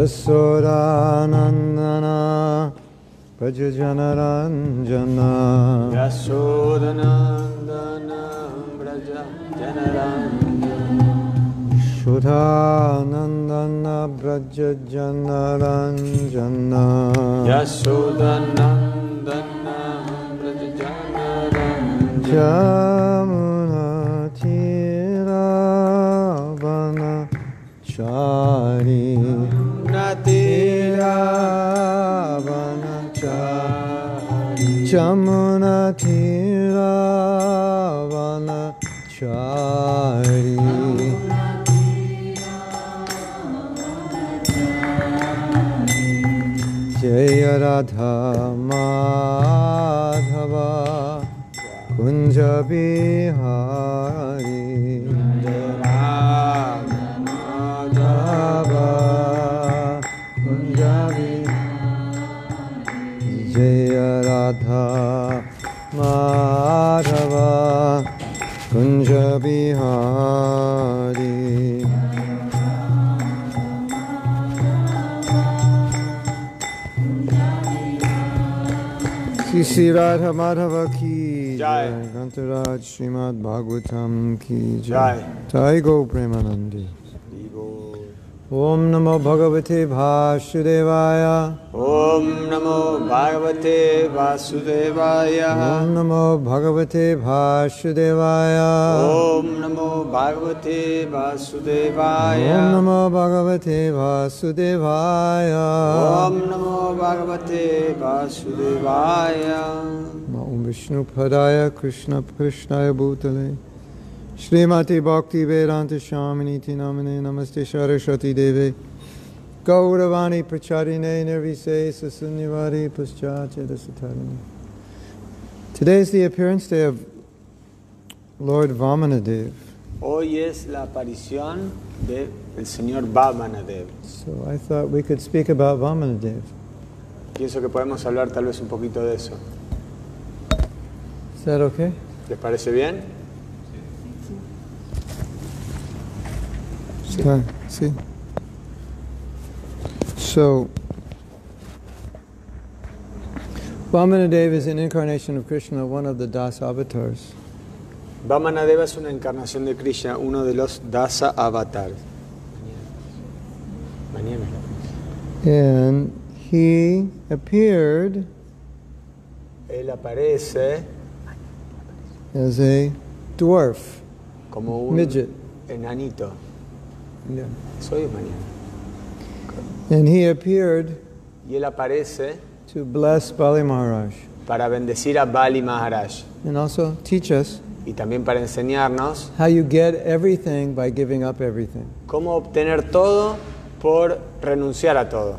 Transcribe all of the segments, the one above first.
Jasodanandana Brajanaranjana Jasodanandana Brajanaranjana Shuddhanandana Brajanaranjana Jasodanandana Brajanaranjana Jamuna Tiravana Chari Tiravana Jamuna Tiravana Chari Radha Madhava Kunja Bihari Kunja Bihari Sri Sri Radha Madhava ki Jai. jai, Gantaraj Srimad Bhagavatam ki Jai. jai, ओम नमो भगवते वासुदेवाय। ओम नमो भगवते वासुदेवाय। ओम नमो भगवते वासुदेवाय। ओम नमो भगवते वासुदेवाय। ओम नमो भगवते वासुदेवाय। ओम नमो भगवते वासुदेवाय। ॐ कृष्ण कृष्णाय भूतले। Srimati Bhakti Vedanta Shamini Namane Namaste Saraswati Deve. Gauravani Pracharine Nirvise Sasunyavadi Paschacheta Satarini. Today is the appearance day of Lord Vamanadev. Hoy es la aparición del señor Vamanadev. So I thought we could speak about Vamanadev. Pienso que podemos hablar tal vez un poquito de eso. Is that okay? ¿Les parece bien? Sí. sí. So, Vamanadev is an incarnation of Krishna, one of the Das avatars. Vamanadeva es una encarnación de Krishna, uno de los Dasa avatars. Mañana. And he appeared Él aparece as a dwarf, como un midget. enanito. Yeah. Soy mañana. And he appeared Y él aparece to bless Bali Maharaj para bendecir a Bali Maharaj and also teach us y también para enseñarnos how you get everything by giving up everything. cómo obtener todo por renunciar a todo.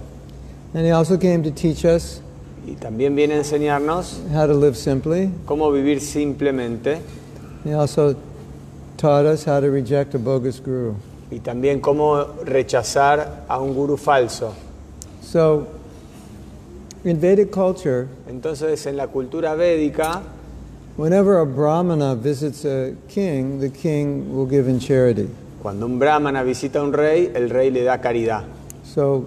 And he also came to teach us Y también viene a enseñarnos how to live simply. cómo vivir simplemente He also taught us how to reject a bogus guru. Y también cómo rechazar a un gurú falso. So, in Vedic culture, Entonces, en la cultura védica, whenever a brahmana visits a king, the king will give in charity. cuando un brahmana visita a un rey, el rey le da caridad. So,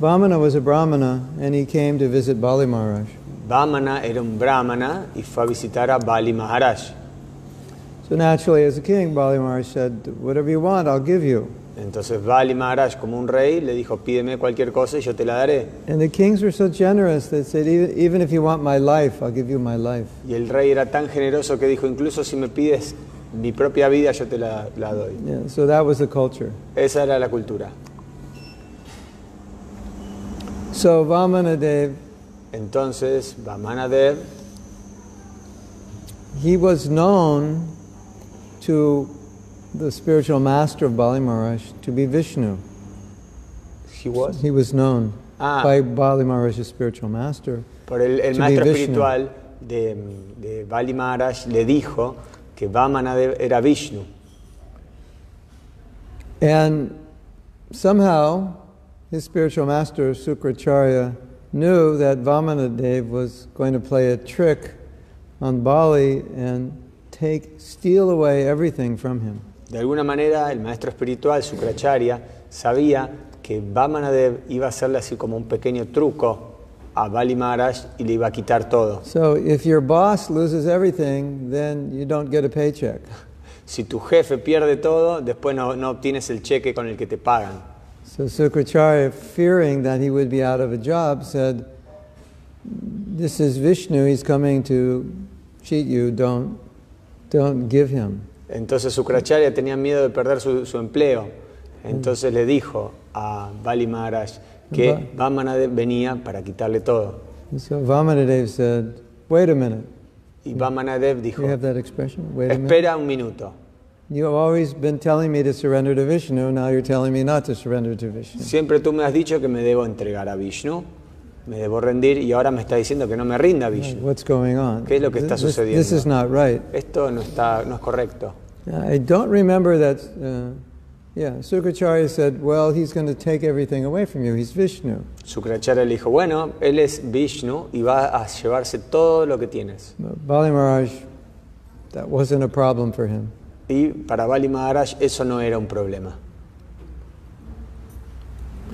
Vamana was a brahmana and he came to visit Bali Maharaj. Vamana era un brahmana y fue a visitar a Bali Maharaj. So, naturally, as a king, Bali Maharaj said, Whatever you want, I'll give you. Entonces Bali Maharaj, como un rey, le dijo, pídeme cualquier cosa y yo te la daré. And the kings were so generous that said, Even, even if you want my life, I'll give you my life. Y el rey era tan generoso que dijo, incluso si me pides mi propia vida, yo te la, la doy. Yeah, so that was the culture. Esa era la cultura. So, Vamanadev, Entonces, Vamanadev, he was known to the spiritual master of Bali Maharaj to be Vishnu. he was, He was known Ah. by Bali Maharaj's spiritual master. por el, el maestro espiritual de, de Bali Maharaj, le dijo que Vamanadev era Vishnu. And somehow his spiritual master, Sukracharya, knew that Vamanadev was going to play a trick on Bali and take, steal away everything from him. De alguna manera, el maestro espiritual, Sukracharya, sabía que Vamanadev iba a hacerle así como un pequeño truco a Bali Maharaj y le iba a quitar todo. So if your boss loses everything, then you don't get a paycheck. Si tu jefe pierde todo, después no, no obtienes el cheque con el que te pagan. So Sukracharya, fearing that he would be out of a job, said, This is Vishnu, he's coming to cheat you, don't, don't give him. Entonces Sukracharya tenía miedo de perder su, su empleo. Entonces le dijo a Bali Maharaj que Vamanadev venía para quitarle todo. So Vamanadev said, Wait a minute. Y Vamanadev dijo, You have that expression? Wait a espera un minuto. Always been telling me to surrender to Vishnu, now you're telling me not to surrender to Vishnu. Siempre tú me has dicho que me debo entregar a Vishnu, me debo rendir y ahora me está diciendo que no me rinda a Vishnu. What's going on? ¿Qué es lo que está This- this- sucediendo? This is not right. Esto no, está, no es correcto. I don't remember that. Uh, yeah, Sukracharya said, "Well, he's going to take everything away from you. He's Vishnu." Sukracharya le dijo, bueno, él es Vishnu y va a llevarse todo lo que tienes. But Bali Maharaj, that wasn't a problem for him. Y para Bali Maharaj eso no era un problema.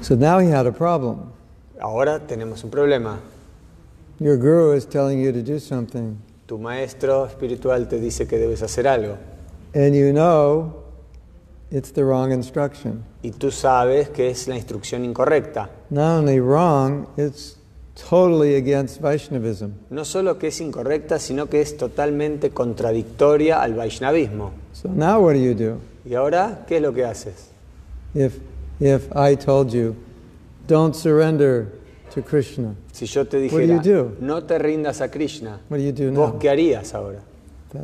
So now he had a problem. Ahora tenemos un problema. Your guru is telling you to do something, Tu maestro espiritual te dice que debes hacer algo and you know it's the wrong instruction. y tú sabes que es la instrucción incorrecta. Not only wrong, it's totally against Vaishnavism. No solo que es incorrecta, sino que es totalmente contradictoria al Vaishnavismo. So now what do you do? ¿Y ahora qué es lo que haces? If if I told you, don't surrender to Krishna, Si yo te What do you dijera, do? no te rindas a Krishna, what do you do ¿vos now? qué harías ahora? That-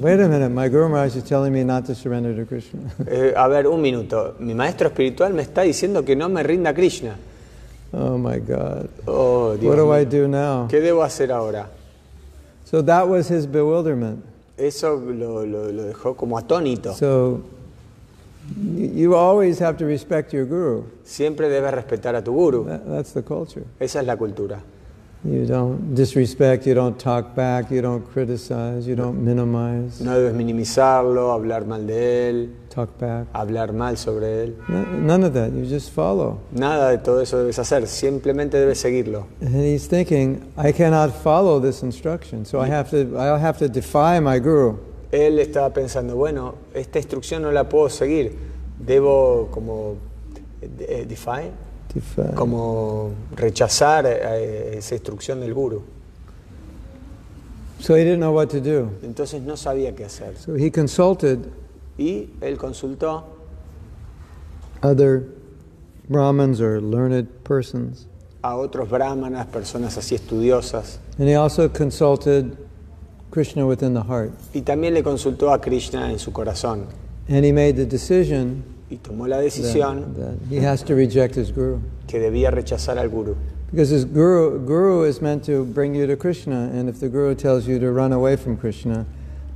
Wait a minute, my Guru Maharaj is telling me not to surrender to Krishna. Eh, a ver, un minuto. Mi maestro espiritual me está diciendo que no me rinda a Krishna. oh my God. Oh, Dios What do I mío. do now? ¿Qué debo hacer ahora? So that was his bewilderment. Eso lo, lo- lo dejó como atónito. So you, always have to respect your Guru. Siempre debes respetar a tu guru. That, that's the culture. Esa es la cultura. You don't disrespect, you don't talk back, you don't criticize, you don't minimize, No debes minimizarlo, hablar mal de él, talk back. hablar mal sobre él. No- None of that. You just follow. Nada de todo eso debes hacer, simplemente debes seguirlo. And he's thinking, I cannot follow this instruction, so I have to, I'll have to defy my Guru. Él estaba pensando, bueno, esta instrucción no la puedo seguir, debo como eh, defy, Defy. como rechazar eh, esa instrucción del guru. So he didn't know what to do. Entonces no sabía qué hacer. So he consulted Y él consultó other Brahmins or learned persons. a otros brahmanas, personas así estudiosas, And he also consulted Krishna within the heart. y también le consultó a Krishna en su corazón. And he made the decision Y tomó la that, decisión that he has to reject his guru. que debía rechazar al guru. Because his guru, guru is meant to bring you to Krishna, and if the guru tells you to run away from Krishna,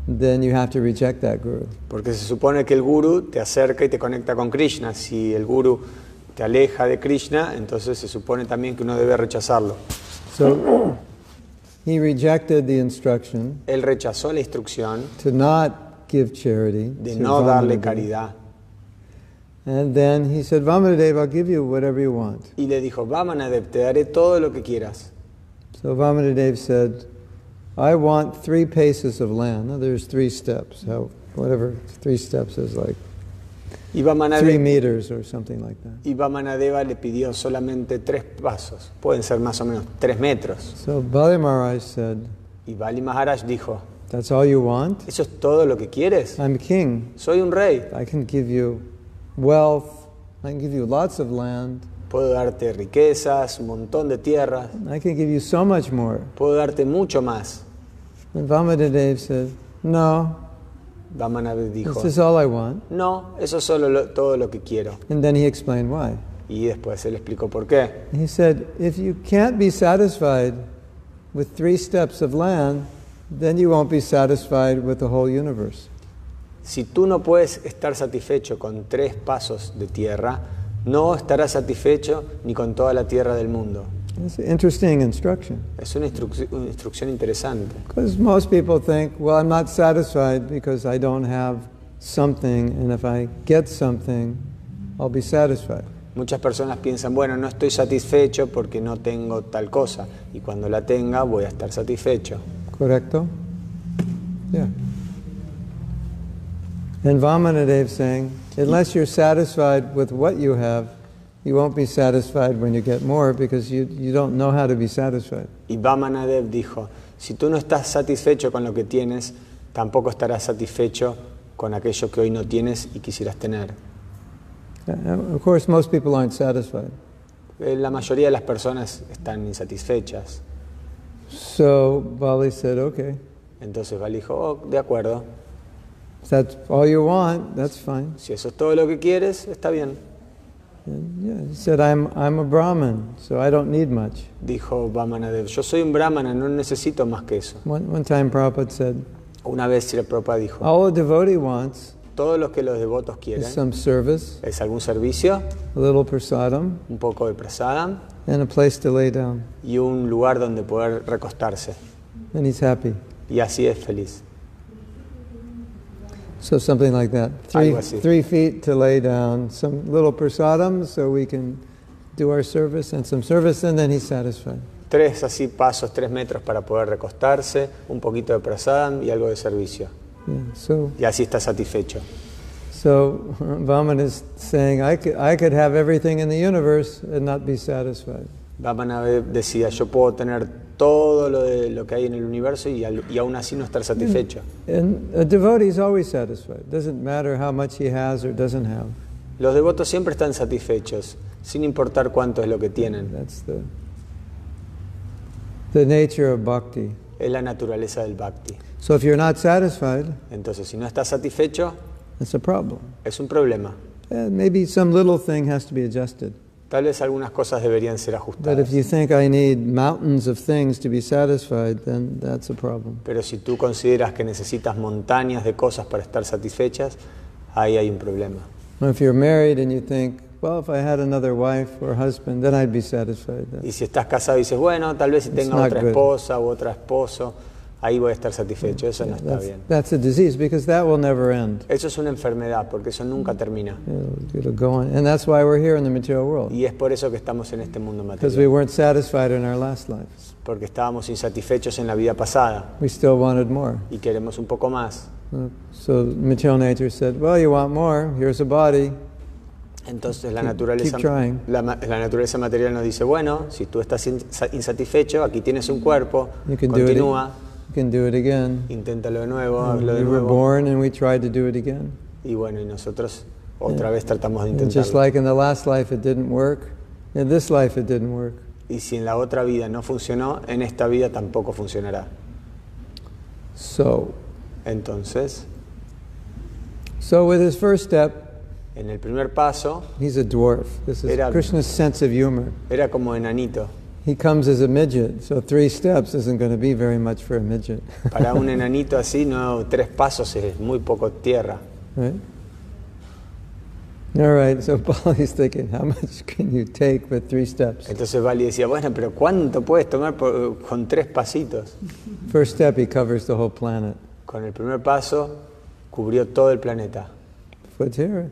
then you have to reject that guru. Porque se supone que el guru te acerca y te conecta con Krishna. Si el guru te aleja de Krishna, entonces se supone también que uno debe rechazarlo. So he rejected the instruction Él rechazó la instrucción to not give charity. de to no darle caridad. And then he said, Vamanadev, I'll give you whatever you want. Y le dijo, Vamanadev, te daré todo lo que quieras. So Vamanadev said, I want three paces of land. Now there's three steps. How, whatever three steps is like three meters or something like that. y Vamanadeva le pidió solamente tres pasos. Pueden ser más o menos tres metros. So Bali Maharaj said, Y Bali Maharaj dijo, That's all you want? ¿eso es todo lo que quieres? I'm king. Soy un rey. I can give you wealth. I can give you lots of land. Puedo darte riquezas, un montón de tierras. I can give you so much more. Puedo darte mucho más. And Vamanadev said, No, Vamanadeva dijo, this is all I want. no, eso es solo lo- todo lo que quiero. And then he explained why. Y después él explicó por qué. He said, If you can't be satisfied with three steps of land, then you won't be satisfied with the whole universe. Si tú no puedes estar satisfecho con tres pasos de tierra, no estarás satisfecho ni con toda la tierra del mundo. It's an interesting instruction. Es una, instruc- una instrucción interesante. Because most people think, well, I'm not satisfied because I don't have something, and if I get something, I'll be satisfied. Muchas personas piensan, bueno, no estoy satisfecho porque no tengo tal cosa y cuando la tenga voy a estar satisfecho. Correcto? Yeah. And Vamanadev saying, unless you're satisfied with what you have, you won't be satisfied when you get more because you, you don't know how to be satisfied. Y Vamanadev dijo, si tú no estás satisfecho con lo que tienes, tampoco estarás satisfecho con aquello que hoy no tienes y quisieras tener. Uh, Of course, most people aren't satisfied. Eh, La mayoría de las personas están insatisfechas. So Bali said, okay, Entonces Val dijo, oh, de acuerdo, if that's all you want, that's fine. si eso es todo lo que quieres, está bien. Dijo Vamanadev, yo soy un brahmana, no necesito más que eso. One, one time Prabhupada said, Una vez Sri Prabhupada dijo, all a devotee wants todo lo que los devotos is quieren some service, es algún servicio, a little prasadam, un poco de prasadam and a place to lay down. y un lugar donde poder recostarse. And he's happy. Y así es feliz. So something like that. Three, three feet to lay down, some little prasadam so we can do our service and some service, and then he's satisfied. Tres así pasos, tres metros para poder recostarse, un poquito de prasadam y algo de servicio. Yeah. So, Y así está satisfecho. so Vaman is saying, I could, I could have everything in the universe and not be satisfied. Vamanadev decía, yo puedo tener todo lo, de, lo que hay en el universo y, al- y aún así no estar satisfecho. And a devotee is always satisfied. Doesn't matter how much he has or doesn't have. Los devotos siempre están satisfechos, sin importar cuánto es lo que tienen. That's the the nature of bhakti. Es la naturaleza del bhakti. So if you're not satisfied, Entonces, si no estás satisfecho, that's a problem. es un problema. And maybe some little thing has to be adjusted. Tal vez algunas cosas deberían ser But ajustadas. if you think I need mountains of things to be satisfied, then that's a problem. Pero si tú consideras que necesitas montañas de cosas para estar satisfechas, ahí hay un problema. Or if you're married and you think, well, if I had another wife or husband, then I'd be satisfied. Y si estás casado y dices, bueno, tal vez si tenga otra esposa u otro esposo, ahí voy a estar satisfecho. Eso no está That's, bien. that's a disease because that will never end. Eso es una enfermedad, porque eso nunca termina. It'll, go on. And that's why we're here in the material world. Y es por eso que estamos en este mundo Because we material. weren't satisfied in our last lives. Porque estábamos insatisfechos en la vida pasada We still wanted more. y queremos un poco más. Uh, So material nature said, well, you want more, here's a body. Entonces la naturaleza, la, la material nos dice, bueno, si tú estás insa- insatisfecho, aquí tienes un cuerpo, continúa, You can do it again. inténtalo de nuevo, And hazlo de we were nuevo. born and we tried to do it again. Y bueno, y nosotros otra vez tratamos de And just intentarlo. like in the last life it didn't work, in this life it didn't work. Y si en la otra vida no funcionó, en esta vida tampoco funcionará. So, Entonces, so with his first step, en el primer paso, he's a dwarf. This is Era- Krishna's sense of humor. era como enanito. He comes as a midget, so three steps isn't going to be very much for a midget. Para un enanito así, no, tres pasos es muy poco tierra. right? All right, so Bali's thinking, how much can you take with three steps? Entonces Bali decía, bueno, pero ¿cuánto puedes tomar por- con tres pasitos? First step, he covers the whole planet. Con el primer paso cubrió todo el planeta. Foot here,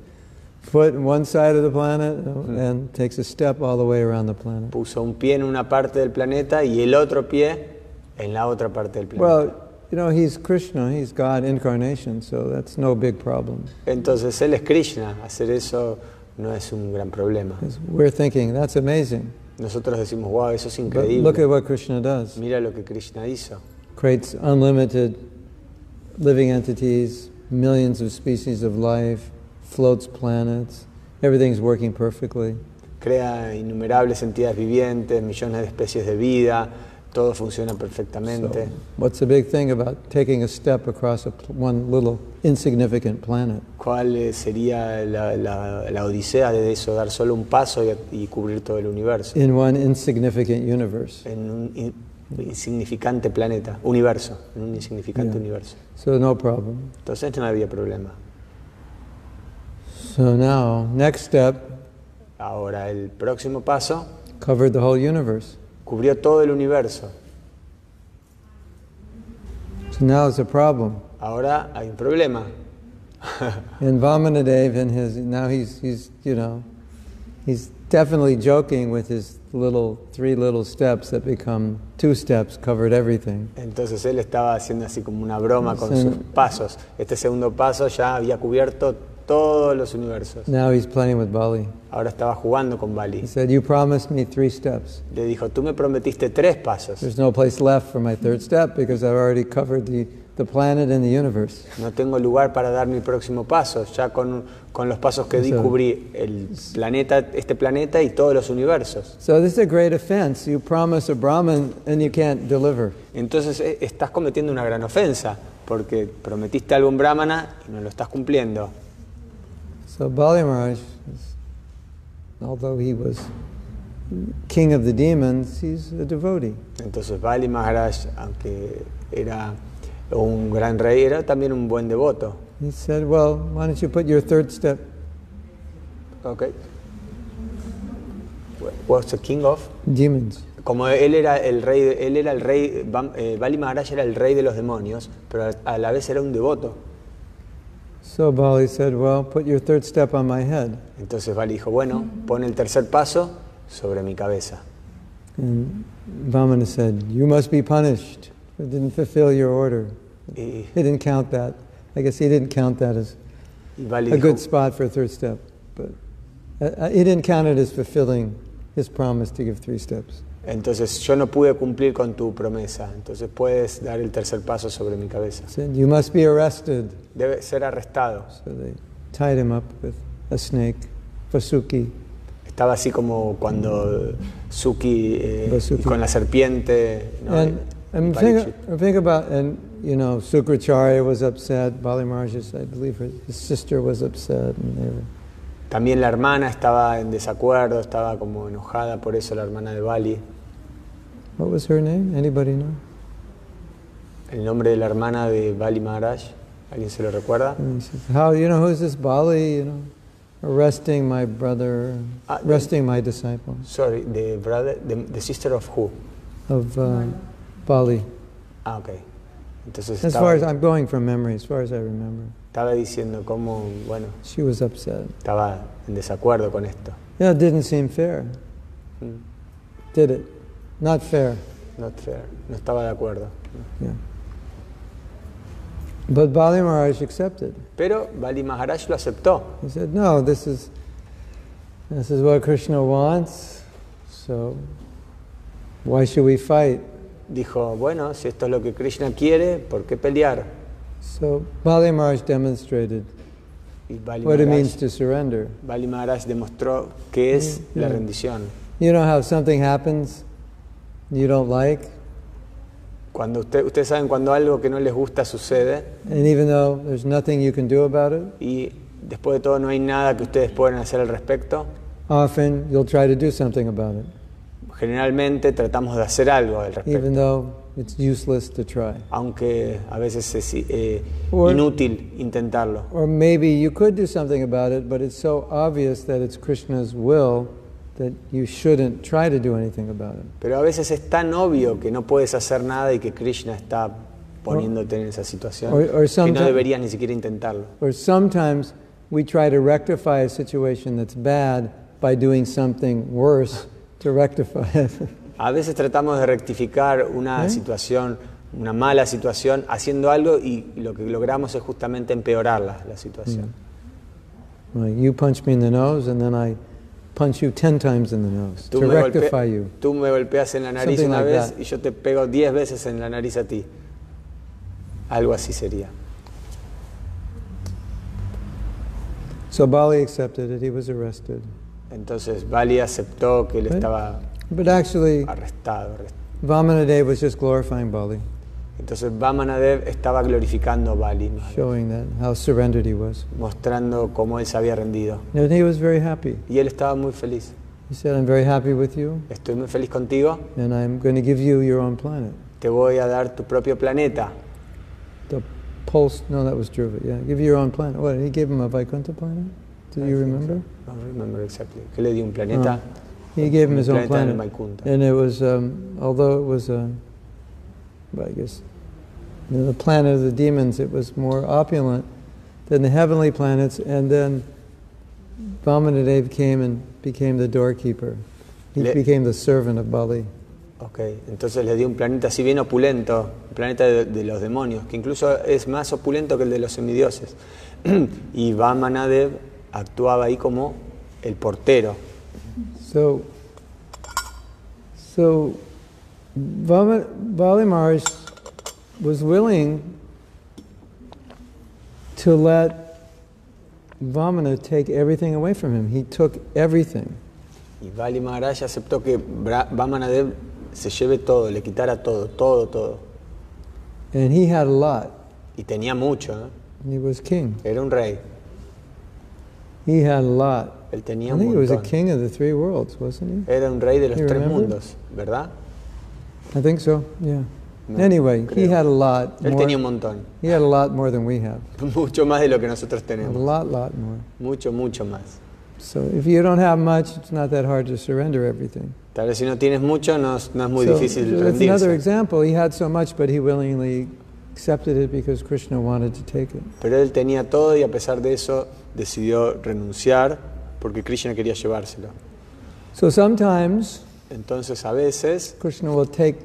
foot in one side of the planet, and takes a step all the way around the planet. Puso un pie en una parte del planeta y el otro pie en la otra parte del planeta. Well, you know, he's Krishna, he's God incarnation, so that's no big problem. Entonces él es Krishna, hacer eso no es un gran problema. we're thinking, that's amazing. Nosotros decimos, wow, eso es But look at what Krishna does. Mira lo que Krishna hizo. Creates unlimited living entities, millions of species of life, floats planets, everything's working perfectly. Crea innumerables entidades vivientes, millones de especies de vida, todo funciona So, perfectamente. what's the big thing about taking a step across a, one little insignificant planet? ¿Cuál eh, sería la, la- la odisea de eso? Dar solo un paso y, y cubrir todo el universo. In one insignificant universe. En un in- insignificante planeta, universo, en un insignificante Yeah. universo. So no problem. Entonces no había problema. So now, next step, Ahora el próximo paso covered the whole universe. cubrió todo el universo. So now it's a problem. Ahora hay un problema. And Vamanadev in his now he's he's you know he's definitely joking with his little three little steps that become two steps covered everything. Entonces él estaba haciendo así como una broma con sus pasos. Este segundo paso ya había cubierto todos los universos. Now he's playing with Bali. Ahora estaba jugando con He Bali. said, "You promised me three steps. Le dijo, tú me prometiste tres pasos. There's no place left for my third step because I've already covered the, the planet and the universe." No tengo lugar para dar mi próximo paso. Ya con, con los pasos que di Eso. cubrí el planeta, este planeta y todos los universos. So this is a great offense. You promise a Brahman and you can't deliver. Entonces eh, estás cometiendo una gran ofensa, porque prometiste algo a un brahmana y no lo estás cumpliendo. So Bali Maharaj, although he was king of the demons, he's a devotee. Entonces Bali Maharaj, aunque era un gran rey, era también un buen devoto. He said, "Well, why don't you put your third step Okay. Was the king of? demons?" Como él era el rey, él era el rey, eh, Bali Maharaj era el rey de los demonios, pero a la vez era un devoto. So Bali said, "Well, put your third step on my head." Entonces Bali dijo, bueno, pon el tercer paso sobre mi cabeza. And Vamana said, "You must be punished. You didn't fulfill your order." Y, He didn't count that. I guess he didn't count that as Bali a dijo, good spot for a third step, but uh, uh, he didn't count it as fulfilling his promise to give three steps. Entonces yo no pude cumplir con tu promesa, entonces puedes dar el tercer paso sobre mi cabeza. Said, "You must be arrested." Debe ser arrestado. So they tied him up with a snake, Vasuki. Estaba así como cuando Suki eh, Vasuki. con la serpiente. ¿no? And, and think, think about, and you know, Sukracharya was upset. Bali Maharaj, I believe her, his sister was upset, and they were. También la hermana estaba en desacuerdo, estaba como enojada por eso la hermana de Bali. What was her name? Anybody know? El nombre de la hermana de Bali Maharaj, ¿alguien se lo recuerda? Says, "How you know who's this Bali? You know, arresting my brother, Ah, arresting my disciple Sorry, the brother, the, the sister of who? of uh, Bali." Ah, ok. Entonces As far as I'm going from memory, as far as I remember, estaba diciendo cómo, bueno, she was upset. estaba en desacuerdo con esto. Yeah, it didn't seem fair, Mm, did it? Not fair. Not fair, no estaba de acuerdo. Yeah. But Bali Maharaj accepted. Pero Bali Maharaj lo aceptó. He said, "No, this is this is what Krishna wants. So why should we fight?" Dijo, bueno, si esto es lo que Krishna quiere, ¿por qué pelear? So Bali Maharaj demonstrated Y Bali what it Maharaj, means to surrender. Bali Maharaj demostró qué es Mm, la rendición. You know how something happens you don't like, Cuando usted, ustedes saben cuando algo que no les gusta sucede and even though there's nothing you can do about it, y después de todo no hay nada que ustedes puedan hacer al respecto, often you'll try to do something about it, generalmente tratamos de hacer algo al respecto. even though it's useless to try. aunque a veces es eh, Or- inútil intentarlo. Or maybe you could do something about it, but it's so obvious that it's Krishna's will that you shouldn't try to do anything about it. Pero a veces es tan obvio que no puedes hacer nada y que Krishna está poniéndote en esa situación or- or que no deberías ni siquiera intentarlo. Or sometimes we try to rectify a situation that's bad by doing something worse to rectify it. A veces tratamos de rectificar una ¿Eh? situación, una mala situación, haciendo algo y lo que logramos es justamente empeorarla, la situación. like you punch me in the nose, and then I punch you ten times in the nose Tú, to rectify you. tú me golpeas en la nariz Something una like vez that. y yo te pego diez veces en la nariz a ti. Algo así sería. So Bali accepted it. He was arrested, Entonces Bali aceptó que él ¿Eh? estaba but actually, arrestado. arrest- Vamanadev was just glorifying Bali, Entonces Vamanadev estaba glorificando a Bali, showing that how surrendered he was, mostrando cómo él se había rendido. and he was very happy. Y él estaba muy feliz. He said, "I'm very happy with you, Estoy muy feliz contigo, and I'm going to give you your own planet." te voy a dar tu propio planeta. The pulse. No, that was Dhruva. Yeah, give you your own planet. What? He gave him a Vaikuntha planet. Do I you think remember? so. No remember exactly. ¿Qué le dio un planeta? He gave him his own en planet, and it was, um, although it was, uh, I guess, you know, the planet of the demons, it was more opulent than the heavenly planets. And then Vamanadev came and became the doorkeeper. He Le- became the servant of Bali. Ok, entonces le dio un planeta así bien opulento, un planeta de, de los demonios, que incluso es más opulento que el de los semidioses. y Vamanadev actuaba ahí como el portero. So, so Maharaj was willing to let Vamana take everything away from him. He took everything. Y Bali Maharaj aceptó que Vamanadev se lleve todo, le quitara todo, todo, todo. And he had a lot. Y tenía mucho, ¿eh? He was king. era un rey. He had a lot. Él tenía I un think he was a king of the three worlds, wasn't he? Era un rey de los tres remember? mundos, ¿verdad? I think so, yeah. No, anyway, he had a lot. Él more- tenía un montón, he had a lot more than we have. mucho más de lo que nosotros tenemos. A lot, lot more. mucho, mucho más. So if you don't have much, it's not that hard to surrender everything. Tal vez si no tienes mucho no, no es muy so, difícil so that's another example. He had so much, but he willingly accepted it because Krishna wanted to take it. Pero él tenía todo y a pesar de eso decidió renunciar porque Krishna quería llevárselo. So sometimes Entonces a veces, Krishna will take,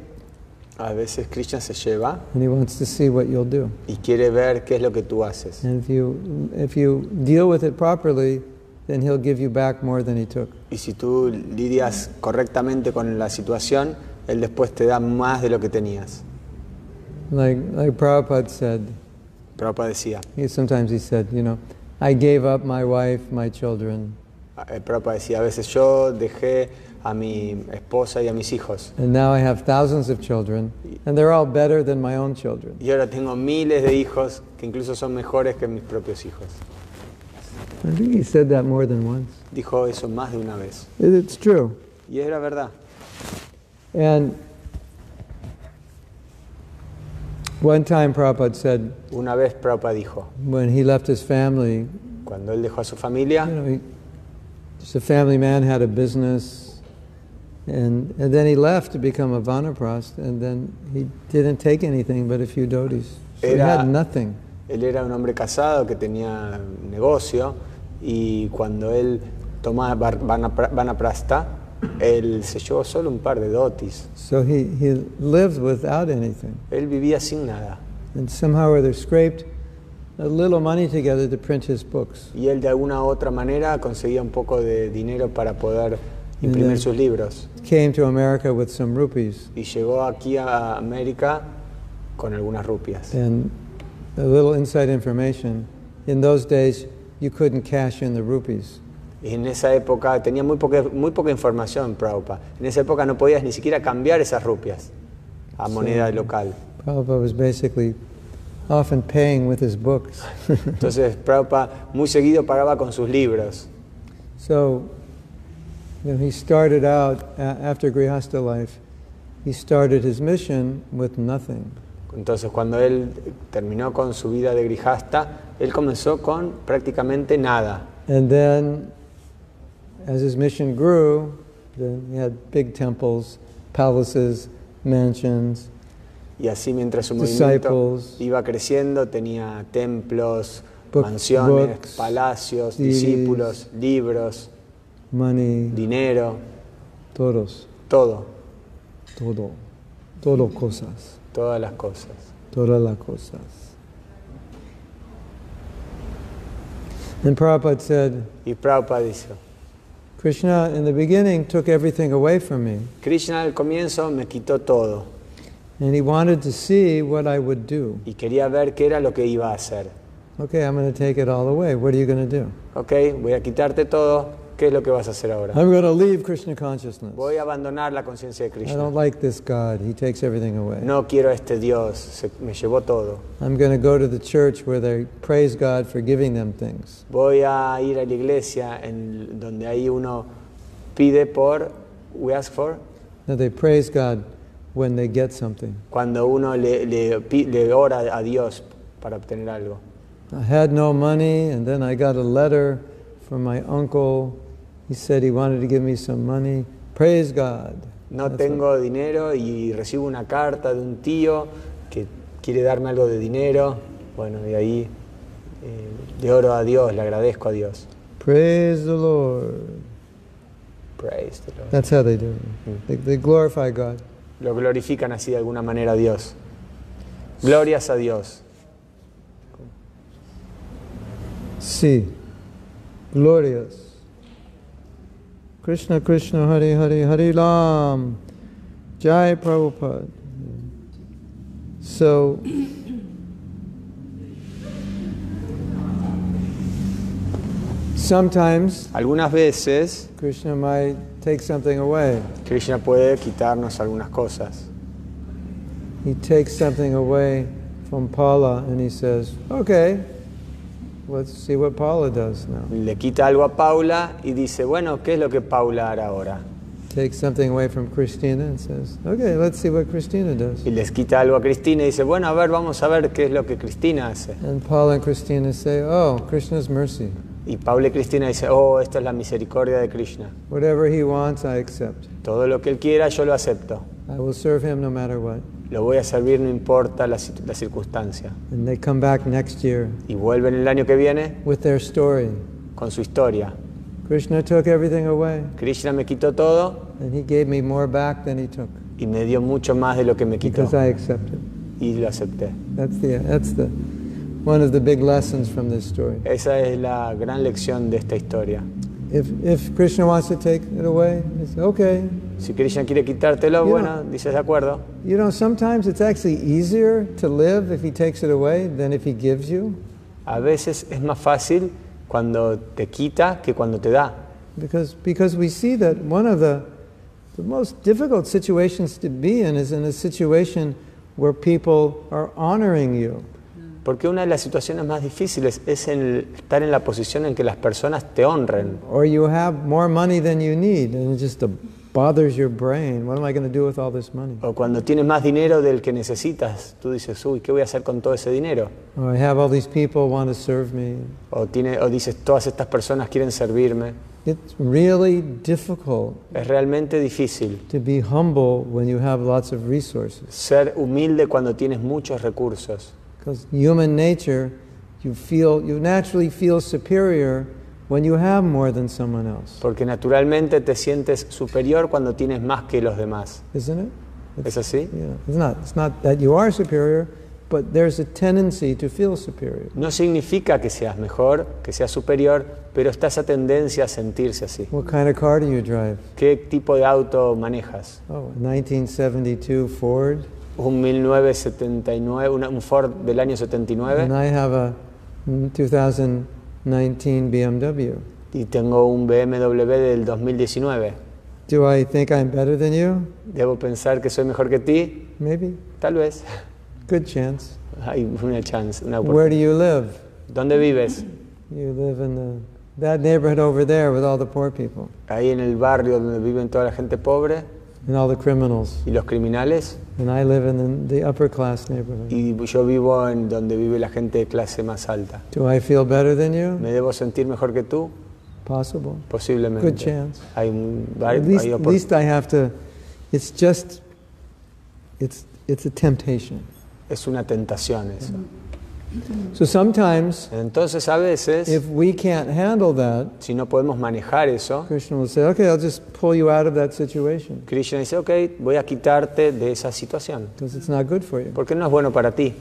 a veces Krishna se lleva and he wants to see what you'll do. y quiere ver qué es lo que tú haces. And if you if you deal with it properly, then he'll give you back more than he took. Y si tú lidias correctamente con la situación, él después te da más de lo que tenías. Like like Prabhupada said, Prabhupada decía, he sometimes he said, you know, I gave up my wife, my children, eh, Prabhupada decía, a veces yo dejé a mi esposa y a mis hijos and now I have thousands of children, and they're all better than my own children. y ahora tengo miles de hijos que incluso son mejores que mis propios hijos. I think he said that more than once. Dijo eso más de una vez. It's true. Y era verdad. And one time Prabhupada said, Una vez Prabhupada dijo, when he left his family, cuando él dejó a su you familia, know, he, just a family man had a business, and, and then he left to become a vanaprast, and then he didn't take anything but a few dhotis. So he Era- had nothing. él era un hombre casado que tenía negocio y cuando él tomaba vanaprasta, él se llevó solo un par de dotis. So he, he lived without anything. Él vivía sin nada. And somehow or other scraped a little money together to print his books. Y él de alguna otra manera conseguía un poco de dinero para poder imprimir then- sus libros. Came to America with some rupees Y llegó aquí a América con algunas rupias. and a little inside information. In those days, you couldn't cash in the rupees. Y en esa época tenía muy poca, muy poca información Prabhupada. En esa época no podías ni siquiera cambiar esas rupias a moneda local. Prabhupada was basically often paying with his books. Entonces Prabhupada muy seguido pagaba con sus libros. so, you know, he started out after Grihastha life. He started his mission with nothing. Entonces cuando él terminó con su vida de grijasta, él comenzó con prácticamente nada. And then, as his mission grew, then he had big temples, palaces, mansions, Y así mientras su movimiento iba creciendo, tenía templos, Book- mansiones, books, palacios, discípulos, libros, money, dinero, todos, todo, todo, todo cosas, todas las cosas. todas las cosas. And Prabhupada said, Y Prabhupada dice, Krishna in the beginning took everything away from me, Krishna al comienzo me quitó todo and he wanted to see what I would do. y quería ver qué era lo que iba a hacer. Okay, I'm going to take it all away. What are you going to do? Ok, voy a quitarte todo, ¿qué es lo que vas a hacer ahora? I'm going to leave Krishna consciousness. Voy a abandonar la conciencia de I don't like this God. He takes everything away. No quiero a este Dios, se- me llevó todo. I'm going to go to the church where they praise God for giving them things. Voy a ir a la iglesia en donde ahí uno pide por, we ask for, No, they praise God when they get something. cuando uno le, le, le ora a Dios para obtener algo. I had no money, and then I got a letter from my uncle. He said he wanted to give me some money. Praise God. No That's tengo dinero y recibo una carta de un tío que quiere darme algo de dinero. Bueno, de ahí eh, le oro a Dios, le agradezco a Dios. Praise the Lord. Praise the Lord. That's how they do it. They, they glorify God. Lo glorifican así de alguna manera a Dios. Glorias a Dios. Sí. Glorious. Krishna Krishna Hari Hari Hari Ram. Jai Prabhupada. So sometimes Algunas veces Krishna might take something away. Krishna puede quitarnos algunas cosas. He takes something away from Paula and he says, Okay, let's see what Paula does now. Le quita algo a Paula y dice, bueno, ¿qué es lo que Paula hará ahora? Takes something away from Christina and says, Okay, let's see what Christina does. Y les quita algo a Cristina y dice, bueno, a ver, vamos a ver qué es lo que Cristina hace. And Paula and Christina say, Oh, Krishna's mercy. Y Paula y Cristina dice, oh, esta es la misericordia de Krishna. Whatever he wants, I accept. Todo lo que él quiera, yo lo acepto. I will serve him no matter what. Lo voy a servir, no importa la, la circunstancia. And they come back next year Y vuelven el año que viene with their story. con su historia. Krishna took everything away, Krishna me quitó todo and he gave me more back than he took y me dio mucho más de lo que me quitó. because I accepted. Y lo acepté. That's the that's the one of the big lessons from this story. Esa es la gran lección de esta historia. If if Krishna wants to take it away, it's okay. Si Krishna quiere quitártelo, Yeah. bueno, dices de acuerdo. You know, sometimes it's actually easier to live if he takes it away than if he gives you, A veces es más fácil cuando te quita que cuando te da. because because we see that one of the the most difficult situations to be in is in a situation where people are honoring you. Porque una de las situaciones más difíciles es el estar en la posición en que las personas te honren. Or you have more money than you need, and just uh, bothers your brain. What am I going to do with all this money? O cuando tienes más dinero del que necesitas, tú dices, uy, ¿qué voy a hacer con todo ese dinero? Or I have all these people want to serve me. O, tiene, o dices, todas estas personas quieren servirme. It's really difficult Es realmente difícil to be humble when you have lots of resources. ser humilde cuando tienes muchos recursos. Because human nature, you feel you naturally feel superior when you have more than someone else, Porque naturalmente te sientes superior cuando tienes más que los demás. isn't it? ¿Es así? Yeah, it's not. It's not that you are superior, but there's a tendency to feel superior. No significa que seas mejor, que seas superior, pero está esa tendencia a sentirse así. What kind of car do you drive? ¿Qué tipo de auto manejas? Oh, a 1972 Ford, Un 1979, una- un Ford del año 79 and I have a 2019 BMW. y tengo un BMW del 2019. Do I think I'm better than you? ¿Debo pensar que soy mejor que ti? Maybe. Tal vez. Good chance. Hay una chance, una Where do you live? ¿Dónde vives? You live in the, that neighborhood over there with all the poor people Ahí en el barrio donde viven toda la gente pobre and all the criminals. y los criminales. And I live in the, upper class neighborhood. Y yo vivo en donde vive la gente de clase más alta. Do I feel better than you? ¿Me debo sentir mejor que tú? Possible. Posiblemente. Good chance. Hay, un- hay- At least, hay at opor- least I have to, it's just, it's, it's a temptation. es una tentación eso. So sometimes, Entonces a veces, if we can't handle that, si no podemos manejar eso, Krishna will say, okay, I'll just pull you out of that situation Krishna dice, ok, voy a quitarte de esa situación, because it's not good for you. porque no es bueno para ti.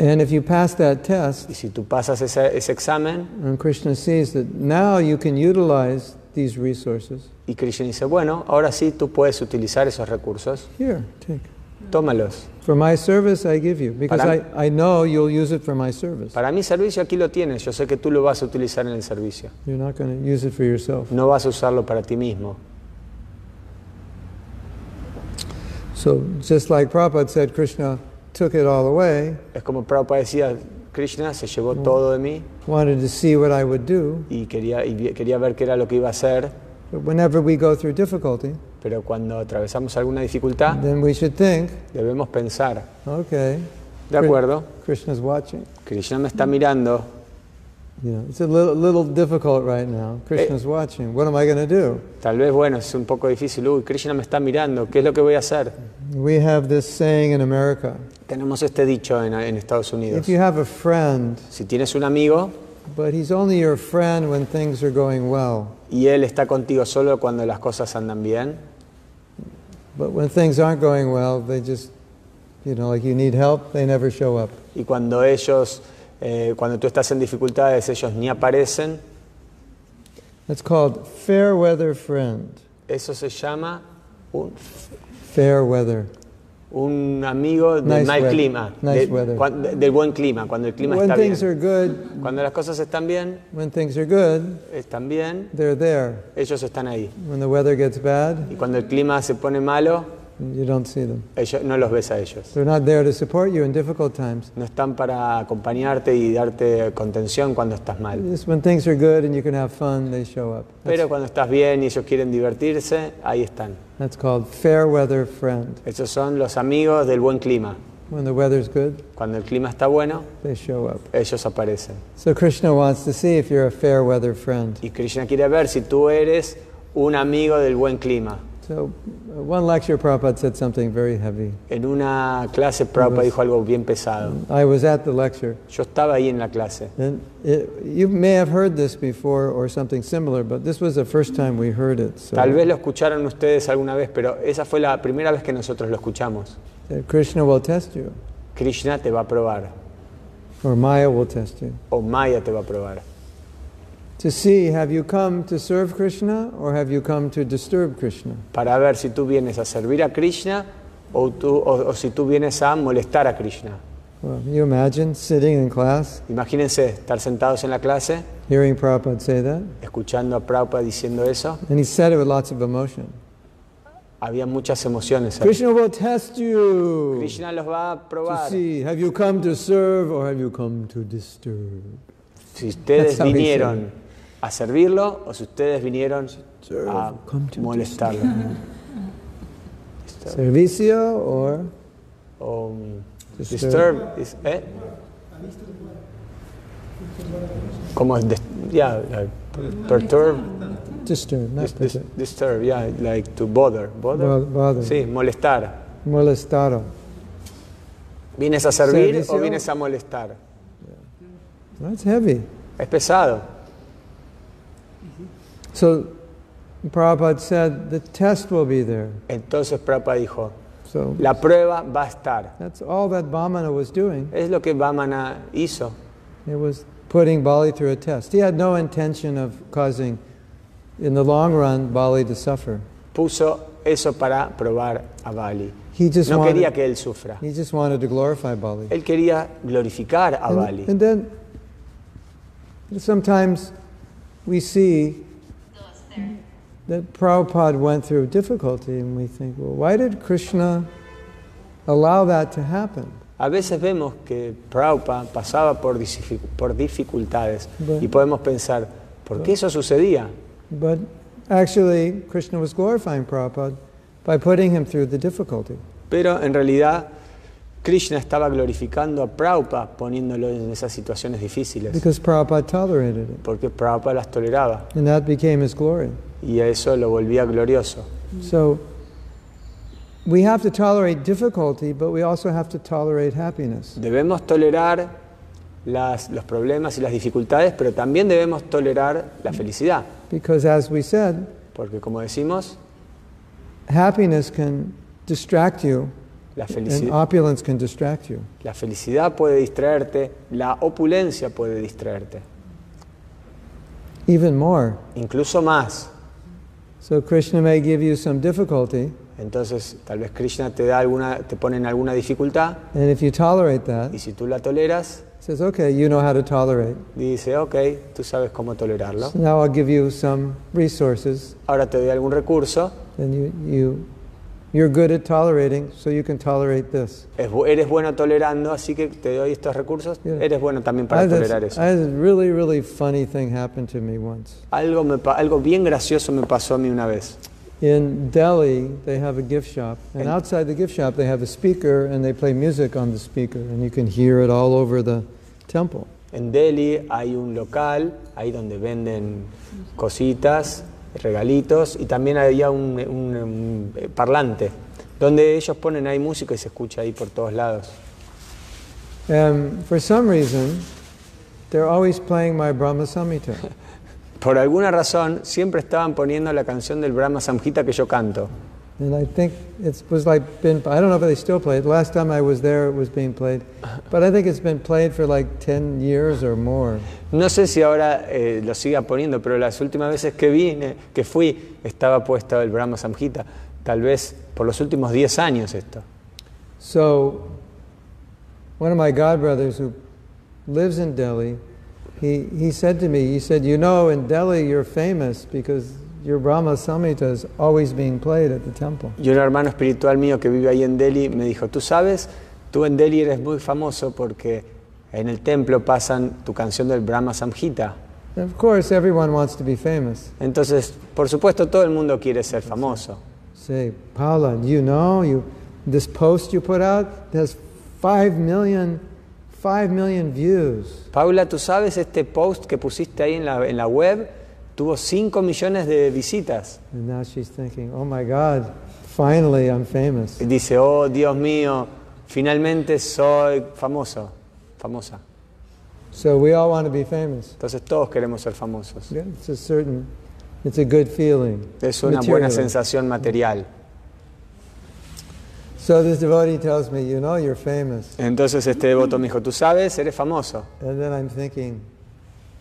And if you pass that test, Y si tú pasas ese, ese examen and Krishna sees that now you can utilize these resources, y Krishna dice, bueno, ahora sí tú puedes utilizar esos recursos, here, take. Tómalos. For my service, I give you because Para- I, I know you'll use it for my service. Para mi servicio aquí lo tienes, yo sé que tú lo vas a utilizar en el servicio. You're not going to use it for yourself. No vas a usarlo para ti mismo. So just like Prabhupada said, Krishna took it all away, Es como Prabhupada decía, Krishna se llevó todo de mí wanted to see what I would do. y quería, y quería ver qué era lo que iba a hacer, whenever we go through difficulty, pero cuando atravesamos alguna dificultad, then we should think, debemos pensar, okay, de acuerdo, Krishna's watching. Krishna me está mirando, You know, it's a little, little difficult right now. Krishna's watching. What am I going to do? Tal vez, bueno, es un poco difícil. Uy, Krishna me está mirando. ¿Qué es lo que voy a hacer? We have this saying in America Tenemos este dicho en, en Estados Unidos. if you have a friend, Si tienes un amigo but he's only your friend when things are going well, y él está contigo solo cuando las cosas andan bien, but when things aren't going well, they just, you know, like you need help, they never show up. y cuando ellos, eh, cuando tú estás en dificultades, ellos ni aparecen, That's called fair weather friend. eso se llama un, Fair weather. Un amigo del Nice mal clima, Nice de- weather. cuan- de- del buen clima, cuando el clima When está things bien. are good, Cuando las cosas están bien, when things are good, están bien, they're there. ellos están ahí. When the weather gets bad, Y cuando el clima se pone malo, you don't see them. ellos, no los ves a ellos. They're not there to support you in difficult times. No están para acompañarte y darte contención cuando estás mal. When things are good and you can have fun, they show up. That's, Pero cuando estás bien y ellos quieren divertirse, ahí están. that's called fair weather friend. Esos son los amigos del buen clima. When the weather's good, Cuando el clima está bueno, they show up. ellos aparecen. So Krishna wants to see if you're a fair weather friend. Y Krishna quiere ver si tú eres un amigo del buen clima. So uh, one lecture, Prabhupada said something very heavy. En una clase, Prabhupada dijo algo bien pesado. I was at the lecture, Yo estaba ahí en la clase. and it, you may have heard this before or something similar, but this was the first time we heard it. So Tal vez lo escucharon ustedes alguna vez, pero esa fue la primera vez que nosotros lo escuchamos. Krishna will test you, Krishna te va a probar, or Maya will test you. o Maya te va a probar. To see, have you come to serve Krishna or have you come to disturb Krishna? Para ver si tú vienes a servir a Krishna o, tú, o, o si tú vienes a molestar a Krishna. Well, you imagine sitting in class, Imagínense estar sentados en la clase, hearing Prabhupada say that, escuchando a Prabhupada diciendo eso. and he said it with lots of emotion. Había muchas emociones. ahí. Krishna will test you Krishna los va a to probar. see, have you come to serve or have you come to disturb? Si ustedes vinieron a servirlo o si ustedes vinieron a molestarlo. Servicio or O, um, Disturb. disturb. is- ¿eh? Como dis- yeah, like perturb, disturb, not dis- dis- disturb. yeah, like to bother. Bother? Bo- bother. Sí, molestar. Molestado. ¿Vienes a servir Servicio. o vienes a molestar? That's heavy. Es pesado. So Prabhupada said the test will be there. Entonces Prabhupada dijo, So la prueba va a estar. that's all that Vamana was doing. Es lo que Vamana hizo. It was putting Bali through a test. He had no intention of causing, in the long run, Bali to suffer. Puso eso para probar a Bali. He just No quería wanted, que él sufra. he just wanted to glorify Bali. Él quería glorificar a And, Bali. and then sometimes we see that Prabhupada went through difficulty and we think, well, why did Krishna allow that to happen? A veces vemos que Prabhupada pasaba por, por dificultades Bueno. y podemos pensar, ¿por qué eso sucedía? But actually, Krishna was glorifying Prabhupada by putting him through the difficulty. Pero en realidad Krishna estaba glorificando a Prabhupada poniéndolo en esas situaciones difíciles, Because Prabhupada tolerated it. porque Prabhupada las toleraba And that became his glory. Y a eso lo volvía glorioso. So we have to tolerate difficulty, but we also have to tolerate happiness. Debemos tolerar las- los problemas y las dificultades, pero también debemos tolerar la felicidad, Because as we said, porque como decimos, happiness can distract you la, and felici- opulence can distract you. la felicidad puede distraerte, la opulencia puede distraerte, Even more. incluso más. So Krishna may give you some difficulty, Entonces, tal vez Krishna te da alguna, te pone en alguna dificultad and if you tolerate that, y si tú la toleras, says, okay, you know how to tolerate. dice, ok, tú sabes cómo tolerarlo. So now I'll give you some resources, Ahora te doy algún recurso, you, you, you're good at tolerating, so you can tolerate this. es eres bueno tolerando, así que te doy estos recursos, Yeah. eres bueno también I para this, tolerar eso. I had this really, really funny thing happen to me once. Algo, me algo bien gracioso me pasó a mí una vez. In Delhi, they have a gift shop, and And- outside the gift shop, they have a speaker, and they play music on the speaker, and you can hear it all over the temple. En Delhi hay un local, ahí donde venden cositas, regalitos, y también había un, un- un, parlante, donde ellos ponen ahí música y se escucha ahí por todos lados. And for some reason, they're always playing my Brahma Samhita. Por alguna razón, siempre estaban poniendo la canción del Brahma Samhita que yo canto. And I think it was like been, I don't know if they still play it. Last time I was there, it was being played. But I think it's been played for like 10 years or more. No sé si ahora eh, lo siga poniendo, pero las últimas veces que vine, que fui, estaba puesto el Brahma Samhita. Tal vez por los últimos 10 años esto. So, one of my godbrothers who lives in Delhi, he, he said to me, he said, You know, in Delhi you're famous because your Brahma Samhita is always being played at the temple. Y un hermano espiritual mío que vive ahí en Delhi me dijo, tú sabes, tú en Delhi eres muy famoso porque en el templo pasan tu canción del Brahma Samhita. And of course, everyone wants to be famous. Entonces, por supuesto, todo el mundo quiere ser famoso. Say, Paula, you know you this post you put out has five million, five million views. Paula, tú sabes, este post que pusiste ahí en la, en la web tuvo 5 millones de visitas. And now she's thinking, oh my God, finally I'm famous. Y dice, oh Dios mío, finalmente soy famoso, famosa. So we all want to be famous. Entonces todos queremos ser famosos. Yeah, It's a certain, it's a good feeling. Es una buena sensación material. So this devotee tells me, you know, you're famous. Entonces este devoto me dijo, tú sabes, eres famoso. And then I'm thinking,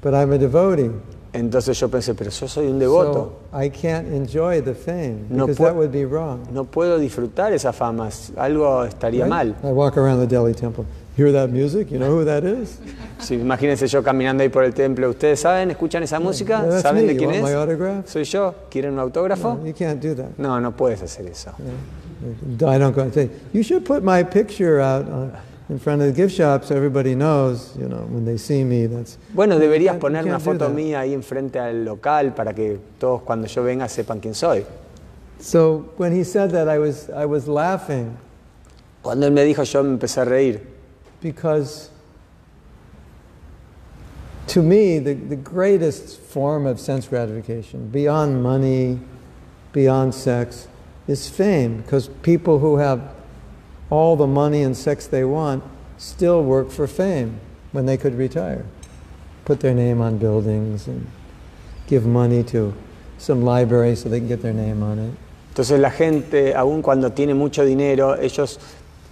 but I'm a devotee. Entonces yo pensé, pero yo soy un devoto. So I can't enjoy the fame No because pu- that would be wrong. No puedo disfrutar esa fama, algo estaría right? mal. I walk around the Delhi temple. Hear that music? You know who that is? Si, imagínense yo caminando ahí por el templo. ¿Ustedes saben, escuchan esa música? Yeah, ¿Saben me. de quién es? Soy yo. ¿Quieren un autógrafo? No, you can't do that. No, no puedes hacer eso. I don't go and say, you should put my picture out in front of the gift shop so everybody knows, you know, when they see me, that's... Bueno, deberías poner una foto mía ahí enfrente al local para que todos cuando yo venga sepan quién soy. So when he said that, I was, I was laughing Cuando él me dijo, yo me empecé a reír. because to me, the, the greatest form of sense gratification, beyond money, beyond sex, is fame. Because people who have all the money and sex they want still work for fame when they could retire. Put their name on buildings and give money to some library so they can get their name on it. Entonces la gente, aun cuando tiene mucho dinero, ellos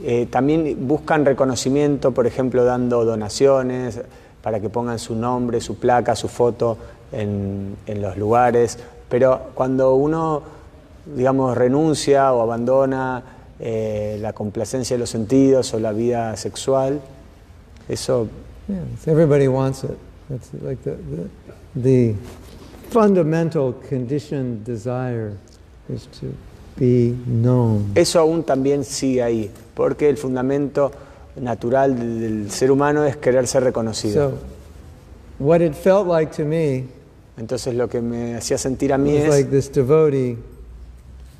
eh, también buscan reconocimiento, por ejemplo, dando donaciones para que pongan su nombre, su placa, su foto en, en los lugares. Pero cuando uno, digamos, renuncia o abandona eh, la complacencia de los sentidos o la vida sexual, eso Yeah, it's- everybody wants it. That's like the, the, the fundamental conditioned desire is to be known. Eso aún también sigue ahí, porque el fundamento natural del ser humano es querer ser reconocido. So, what it felt like to me Entonces lo que me hacía sentir a mí es like this devotee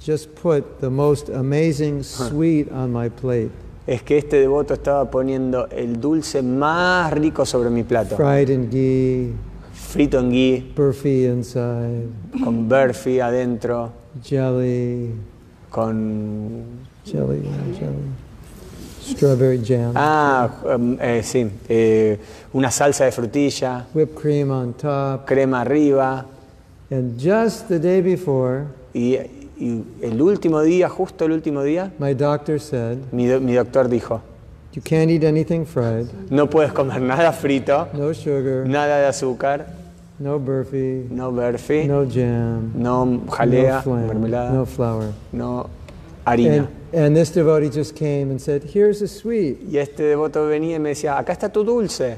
just put the most amazing sweet on my plate, es que este devoto estaba poniendo el dulce más rico sobre mi plato, fried in ghee, frito en ghee, burfi inside, con burfi adentro, jelly, con... jelly, yeah, jelly, strawberry jam, Ah, em, eh, sí, eh, una salsa de frutilla, whipped cream on top, crema arriba, and just the day before, y, y el último día, justo el último día, my doctor said, mi, do- mi doctor dijo, You can't eat anything fried, no puedes comer nada frito, no sugar, nada de azúcar, no burfi, no burfi, no jam, no no, jalea, flan, mermelada, no flour. no harina. And, and this devotee just came and said, Here's a sweet. Y este devoto venía y me decía, acá está tu dulce.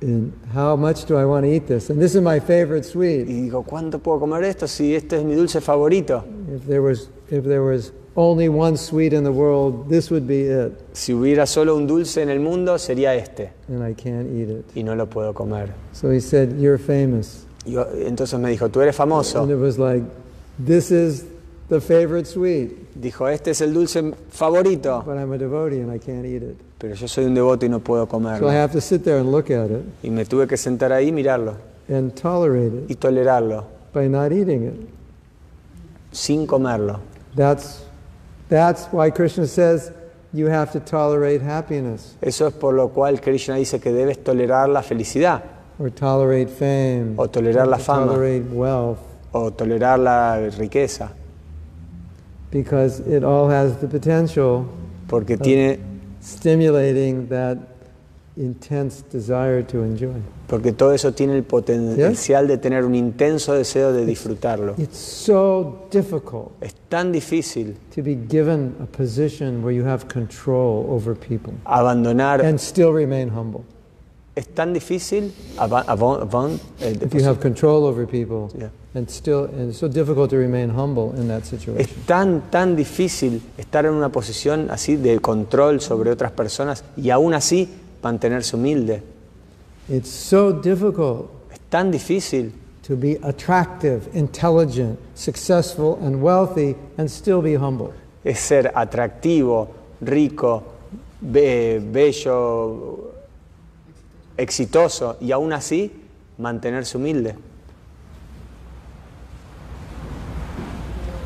And how much do I want to eat this? And this is my favorite Y sweet. digo, ¿cuánto puedo comer esto si este es mi dulce favorito? If there was, if there was only one sweet in the world, this would be it. Si hubiera solo un dulce en el mundo, sería este. And I can't eat it. Y no lo puedo comer. So he said, You're famous. Y yo- entonces me dijo, tú eres famoso. And it was like, This is the favorite sweet. Dijo, este es el dulce favorito. But I'm a devotee and I can't eat it. Pero yo soy un devoto y no puedo So I comerlo. have to sit there and look at it Y me tuve que sentar ahí y mirarlo and tolerate y it tolerarlo by not eating it. sin comerlo. That's, that's why Krishna says you have to tolerate happiness Eso es por lo cual Krishna dice que debes tolerar la felicidad or tolerate fame O tolerar or la to fama. tolerate wealth o tolerar la riqueza, because it all has the potential porque tiene, stimulating that intense desire to enjoy. porque todo eso tiene el potencial de tener un intenso deseo de disfrutarlo. It's so difficult Es tan difícil to be given a position where you have control over people abandonar, and still remain humble. Es tan difícil ava- avon- avon- eh, If you have control over people Yeah. and still, and it's so difficult to remain humble in that Es situation. tan, tan difícil estar en una posición así de control sobre otras personas y aún así mantenerse humilde. It's so difficult Es tan difícil to be attractive, intelligent, successful, and wealthy and still be humble. es ser atractivo, rico, be- bello, exitoso y aún así mantenerse humilde.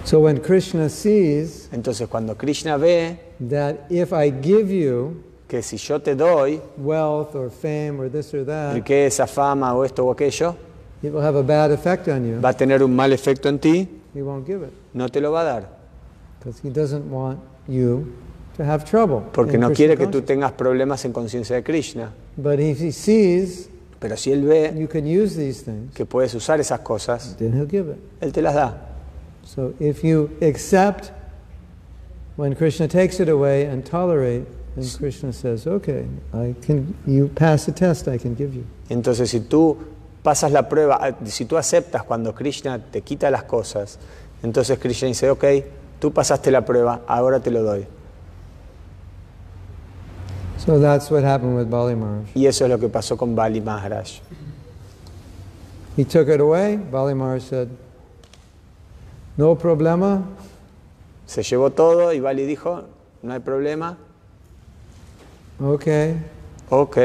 So when Krishna sees Entonces cuando Krishna ve that if I give you que si yo te doy wealth or fame or this or that, riqueza, fama o esto o aquello, it will have a bad effect on you. va a tener un mal efecto en ti, He won't give it no te lo va a dar. because he doesn't want you to have trouble. Porque no quiere que tú tengas problemas en conciencia de Krishna. But if he sees Pero si él ve you can use these things, que puedes usar esas cosas, then he'll give it. él te las da. So if you accept when Krishna takes it away and tolerate, then Krishna says, "Okay, I can. You pass the test. I can give you." Entonces, si tú pasas la prueba, ah, si tú aceptas cuando Krishna te quita las cosas, entonces Krishna dice, ok, tú pasaste la prueba, ahora te lo doy. So that's what happened with Bali Maharaj. Y eso es lo que pasó con Bali Maharaj. He took it away. Bali Maharaj said, "No problema. Se llevó todo y Bali dijo, no hay problema, Okay, ok,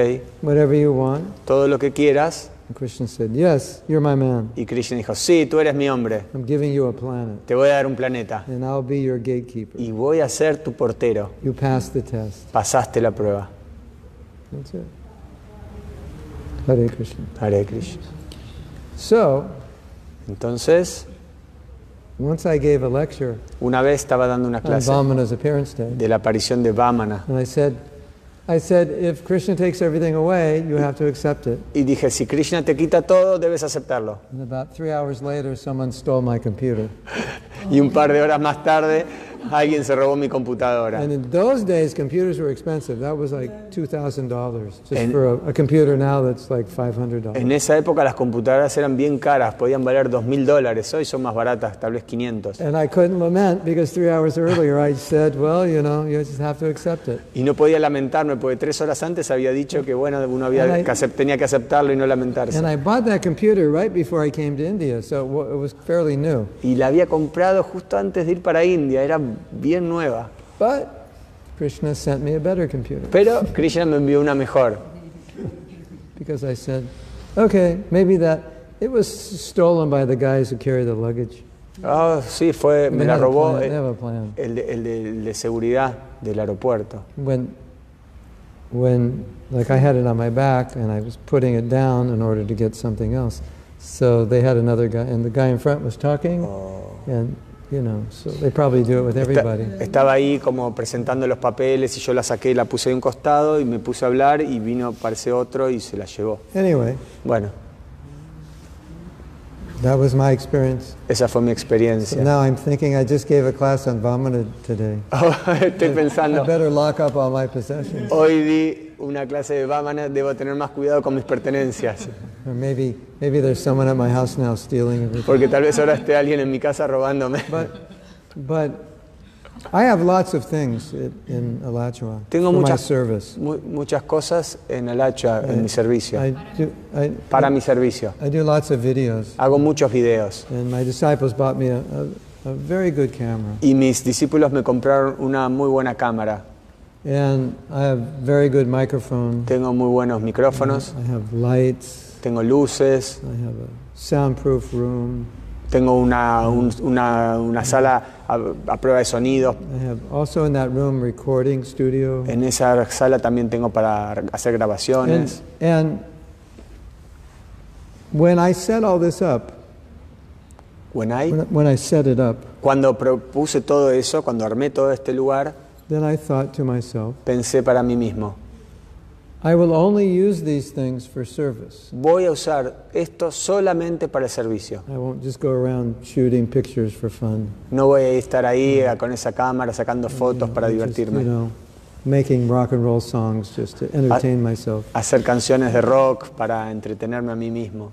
whatever you want." todo lo que quieras. And Krishna said, "Yes, you're my man. Y Krishna dijo, sí, tú eres mi hombre, I'm giving you a planet, te voy a dar un planeta and I'll be your gatekeeper. y voy a ser tu portero. You passed the test. Pasaste la prueba. That's it." Hare Krishna. Hare Krishna. So Entonces, once I gave a lecture una vez estaba dando una on clase Vamana's appearance day. de la aparición de Vamana And I said, I said, if Krishna takes everything away, you have to accept it. y dije, si Krishna te quita todo, debes aceptarlo. And about three hours later, someone stole my computer. Y un par de horas más tarde, alguien se robó mi computadora. And in those days, computers were expensive. That was like $2,000 just And- for a, a computer now that's like $500. En esa época las computadoras eran bien caras, podían valer dólares, hoy son más baratas, tal vez 500. And I couldn't lament because three hours earlier I said, well, you know, you just have to accept it. Y no podía lamentarme porque tres horas antes había dicho que bueno, uno había And I- que acep- tenía que aceptarlo y no lamentarse. And I bought that computer right before I came to India, so it was fairly new. Y la había comprado justo antes de ir para India, era bien nueva. But Krishna sent me a better computer. Pero Krishna me envió una mejor. because I said, okay, maybe that it was stolen by the guys who carry the luggage. Ah, sí, fue, me la robó plan- they have a plan. el de, el de- el de seguridad del aeropuerto. When, when, like I had it on my back and I was putting it down in order to get something else. So they had another guy, and the guy in front was talking, and you know, so they probably do it with everybody. estaba ahí como presentando los papeles y yo la saqué, la puse de un costado y me puse a hablar y vino, parece otro y se la llevó. Anyway, Bueno, that was my experience. esa fue mi So experiencia. now I'm thinking I just gave a class on Vamana today. Estoy I pensando, better lock up all my possessions. hoy di una clase de Vamana, debo tener más cuidado con mis pertenencias, maybe, maybe there's someone at my house now stealing everything. porque tal vez ahora esté alguien en mi casa robándome. But, but I have lots of things in, Alachua Tengo for my muchas, service. mu- muchas cosas en Alacha, en mi servicio, I do, I, para mi servicio. I do lots of videos, Hago muchos videos and my disciples bought me a, a, a very good camera. y mis discípulos me compraron una muy buena cámara. And I have very good microphone. Tengo muy buenos micrófonos, I have lights. tengo luces, I have a soundproof room. tengo una, un- una- una sala a, a prueba de sonido. I have also in that room recording studio. En esa sala también tengo para hacer And, grabaciones. and when I set all this up, When I- when, when I set it up, cuando propuse todo eso, cuando armé todo este lugar, then I thought to myself, pensé para mí mismo, I will only use these things for service. voy a usar esto solamente para el servicio. I won't just go around shooting pictures for fun. No voy a estar ahí eh, con esa cámara sacando fotos para Or just, divertirme. you know, making rock and roll songs just to entertain myself. Hacer canciones de rock para entretenerme a mí mismo.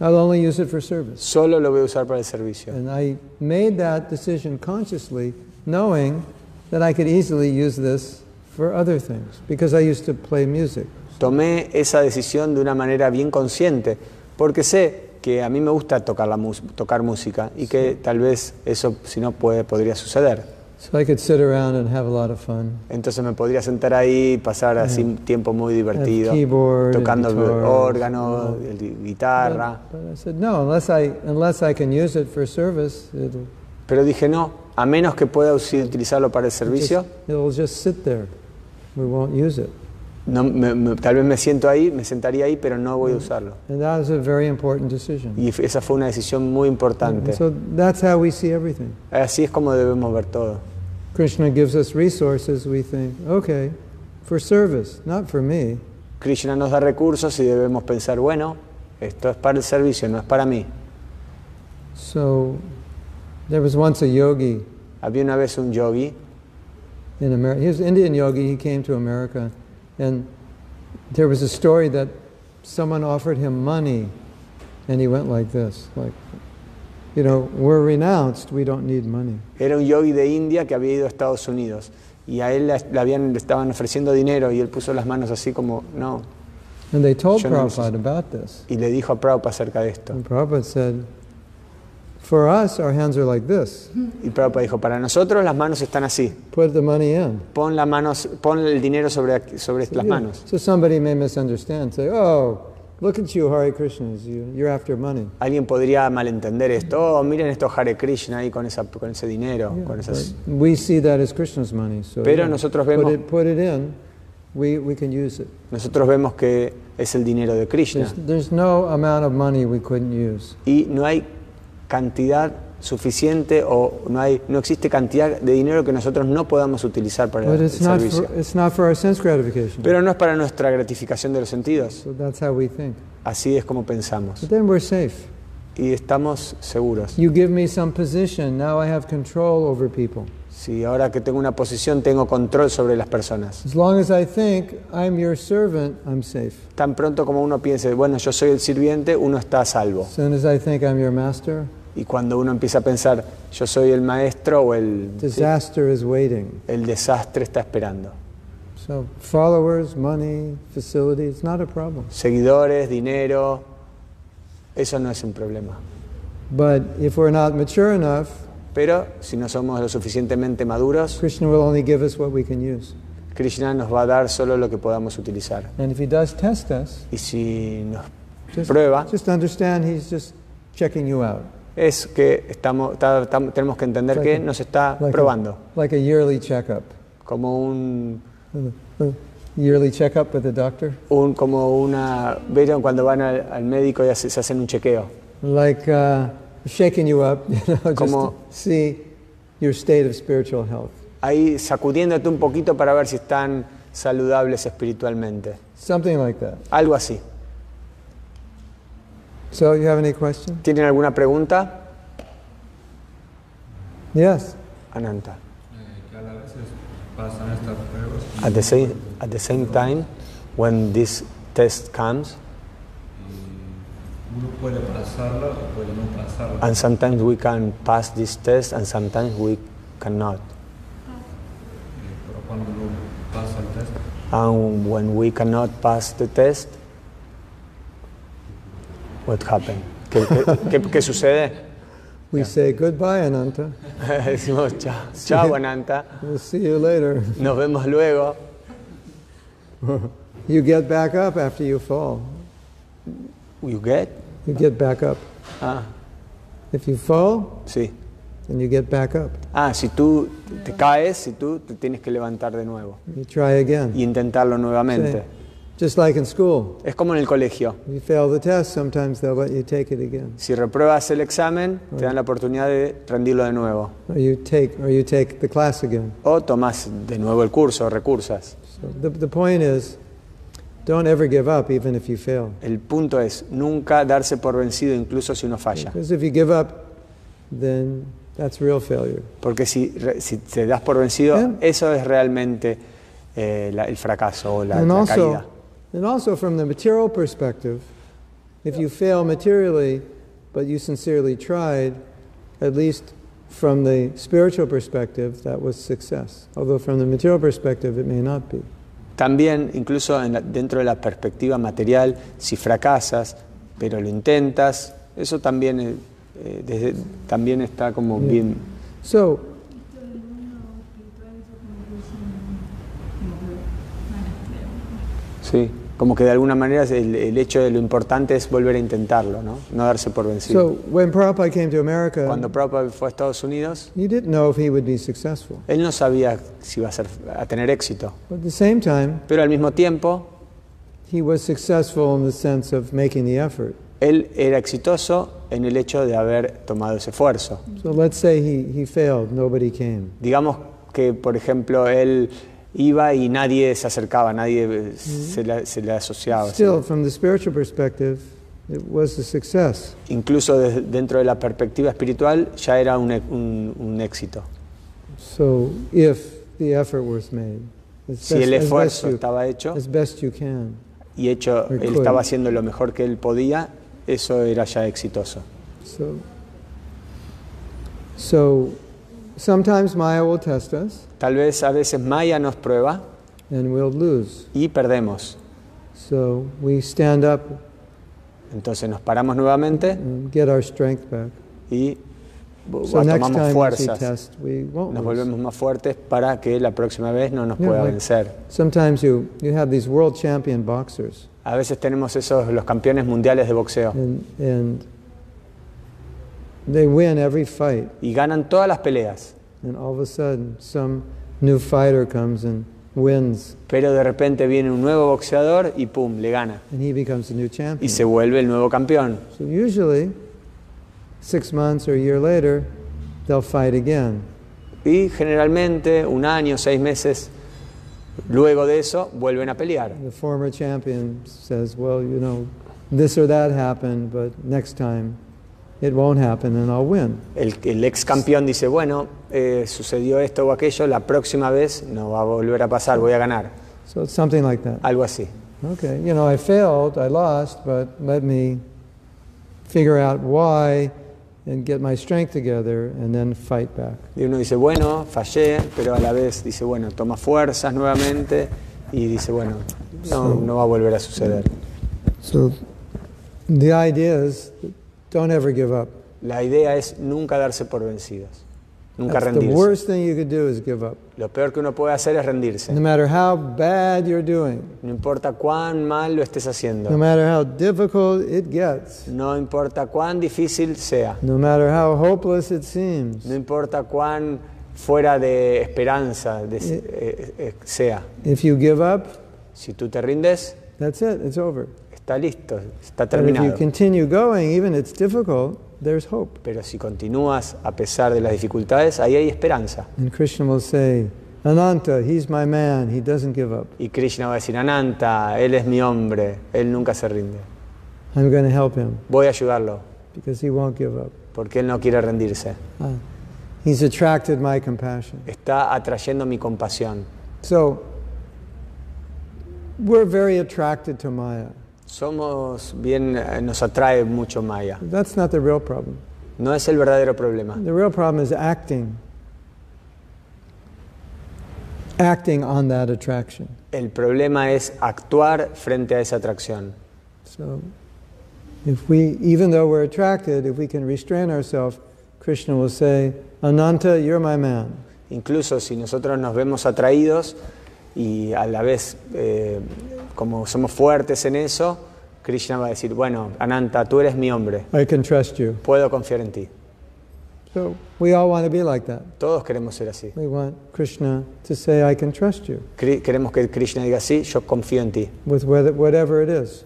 I'll only use it for service. Solo lo voy a usar para el servicio. And I made that decision consciously, knowing that I could easily use this for other things because I used to play music. Tomé esa decisión de una manera bien consciente, porque sé que a mí me gusta tocar, la tocar música y que tal vez eso, si no puede, podría suceder. So I could sit around and have a lot of fun. Entonces me podría sentar ahí y pasar así tiempo muy divertido, keyboard tocando el órgano, you guitarra. But, but I said, no, unless I, unless I can use it for service, it'll, Pero dije, no, a menos que pueda utilizarlo para el servicio, just, it'll just sit there. We won't use it. no, me- me- tal vez me siento ahí, me sentaría ahí, pero no voy a usarlo. And that was a very important decision. Y esa fue una decisión muy importante. So that's how we see everything. Así es como debemos ver todo. Krishna gives us resources, we think, okay, for service, not for me. Krishna nos da recursos y debemos pensar, bueno, esto es para el servicio, no es para mí. So there was once a yogi Había una vez un yogi, in America. He was an Indian yogi. He came to America, and there was a story that someone offered him money, and he went like this, like, you know, we're renounced. We don't need money. era un yogi de India que había ido a Estados Unidos y a él le, habían, le estaban ofreciendo dinero y él puso las manos así como, no, And they told Yo no Prabhupada about this. y le dijo a Prabhupada acerca de esto. And Prabhupada said, for us, our hands are like this. Y Prabhupada dijo, para nosotros las manos están así, Put the money in. pon, las manos, pon el dinero sobre, sobre las Yeah. manos. So somebody may misunderstand, say, oh, look at you, Hare Krishnas, you, you're after money. Alguien podría malentender esto, oh, miren estos Hare Krishna ahí con, esa, con ese dinero, Yeah, con esas... we see that as Krishna's money. So Pero yeah, nosotros put vemos- it, put it in, we, we can use it. Nosotros vemos que es el dinero de Krishna There's, there's no amount of money we couldn't use. y no hay cantidad suficiente o no, hay, no existe cantidad de dinero que nosotros no podamos utilizar para But el servicio. for, it's not for our sense gratification. Pero no es para nuestra gratificación de los sentidos. So that's how we think. Así es como pensamos. But then we're safe. Y estamos seguros. You give me some position, now I have control over people. Si ahora que tengo una posición tengo control sobre las personas. As long as I think I'm your servant, I'm safe. Tan pronto como uno piense, bueno, yo soy el sirviente, uno está a salvo. As soon as I think I'm your master, Y cuando uno empieza a pensar, yo soy el maestro o el, disaster is waiting. el desastre está esperando. So followers, money, facility, it's not a problem. Seguidores, dinero, eso no es un problema. But if we're not mature enough, Pero si no somos lo suficientemente maduros, Krishna will only give us what we can use. Krishna nos va a dar solo lo que podamos utilizar. And if he does test us, Y si nos just, prueba, just understand he's just checking you out. Es que estamos, ta- tam- tenemos que entender que nos está Like probando, A, like a yearly checkup. como un, A yearly checkup with the doctor. un- como una, vieron cuando van al, al médico y hace- se hacen un chequeo, Like uh, shaking you up, you know, just Como- to see your state of spiritual health. ahí sacudiéndote un poquito para ver si están saludables espiritualmente, Something like that. algo así. So, you have any question? ¿Tienen alguna pregunta? Yes. Ananta. Eh, que a la veces pasan estas pruebas y, At the same, at the same time, when this test comes, y uno puede pasarla o puede no pasarla. and sometimes we can pass this test and sometimes we cannot. Eh, pero cuando uno pasa el test, And when we cannot pass the test, what happened? ¿Qué, qué- qué- qué sucede? we Yeah. say goodbye, Ananta. Decimos chao, chao Ananta, We'll see you later. nos vemos luego. You get back up after you fall. You get? You get back up. Ah, If you fall, sí. then you get back up. Ah, si tú te caes, si tú te tienes que levantar de nuevo You try again. y intentarlo nuevamente. Sí. Just like in school. Es como en el colegio. If you fail the test, sometimes they'll let you take it again. Si repruebas el examen, te dan la oportunidad de rendirlo de nuevo. Or you take, or you take the class again. O tomas de nuevo el curso, recursas. So the, the point is, don't ever give up, even if you fail. El punto es nunca darse por vencido, incluso si uno falla. Because if you give up, then that's real failure. Porque si, te das por vencido, eso es realmente eh, la- el fracaso o la, and la also, caída. And also from the material perspective, if you fail materially, but you sincerely tried, at least from the spiritual perspective, that was success. Although from the material perspective, it may not be. También, incluso en la- dentro de la perspectiva material, si fracasas, pero lo intentas, eso también, eh, eh, desde- también está como Yeah. bien. So, Pero el mundo espiritual eso como que es un- como que van a extremo. Sí, como que de alguna manera el, el hecho de lo importante es volver a intentarlo, no, no darse por vencido. so when Prabhupada came to America, Cuando Prabhupada fue a Estados Unidos, he didn't know if he would be successful. él no sabía si iba a, ser, a tener éxito, But at the same time, pero al mismo tiempo he was successful in the sense of making the effort. él era exitoso en el hecho de haber tomado ese esfuerzo. So let's say he, he failed, nobody came. Digamos que, por ejemplo, él iba y nadie se acercaba, nadie eh, se, le, se asociaba. Still, from the spiritual perspective, it was a success. Incluso desde- dentro de la perspectiva espiritual ya era un, un- un éxito. So if the effort was made, as Si best, el esfuerzo you, estaba hecho as best you can. y hecho, él could. estaba haciendo lo mejor que él podía, eso era ya exitoso. So, so sometimes Maya will test us Tal vez a veces Maya nos prueba and we'll lose. y perdemos. So we stand up Entonces nos paramos nuevamente and get our strength back. y So next tomamos time we see fuerzas. test, we won't Nos lose. volvemos más fuertes para que la próxima vez no nos Yeah, pueda like- vencer. Sometimes you, you have these world champion boxers, A veces tenemos esos los campeones mundiales de boxeo and, and they win every fight. y ganan todas las peleas, And all of a sudden, some new fighter comes and wins, pero de repente viene un nuevo boxeador y pum, le gana and he becomes a new y champion. se vuelve el nuevo campeón. So usually, six months or a year later, they'll fight again. Y generalmente un año, seis meses luego de eso vuelven a pelear. The former champion says, "Well, you know, this or that happened, but next time, it won't happen, and I'll win." El, el ex campeón dice, bueno, eh, sucedió esto o aquello, la próxima vez no va a volver a pasar, voy a ganar. So it's something like that. Algo así. Okay, you know, I failed, I lost, but let me figure out why and get my strength together and then fight back. Y uno dice, bueno, fallé, pero a la vez dice, bueno, toma fuerzas nuevamente y dice, bueno, no, no va a volver a suceder. So the idea is don't ever give up. La idea es nunca darse por vencidos, nunca That's the worst thing you could do is give up. Lo peor que uno puede hacer es rendirse. No matter how bad you're doing, No importa cuán mal lo estés no haciendo, matter how difficult it gets, no importa cuán difícil sea, no matter how hopeless it seems, no importa cuán fuera de esperanza de- eh, eh, sea. if you give up, Si tú te rindes, that's it, it's over. está listo, está But if you terminado. continue going, even it's difficult, there's hope. Pero si continúas a pesar de las dificultades, ahí hay esperanza. And Krishna will say, Ananta, he's my man, he doesn't give up. Y Krishna va a decir, Ananta, él es mi hombre, él nunca se rinde. I'm going to help him Voy a ayudarlo, because he won't give up. porque él no quiere rendirse. Ah, he's attracted my compassion. Está atrayendo mi compasión. So, we're very attracted to Maya. Somos bien, eh, nos atrae mucho Maya. That's not the real problem. No es el verdadero problema. The real problem is acting. Acting on that attraction. El problema es actuar frente a esa atracción. So, if we, even though we're attracted, if we can restrain ourselves, Krishna will say, Ananta, you're my man. Incluso si nosotros nos vemos atraídos y a la vez eh, como somos fuertes en eso, Krishna va a decir, bueno, Ananta, tú eres mi hombre, I can trust you. puedo confiar en ti. So we all want to be like that. Todos queremos ser así. We want Krishna to say, I can trust you Queremos que Krishna diga, sí, yo confío en ti, with whether, whatever it is.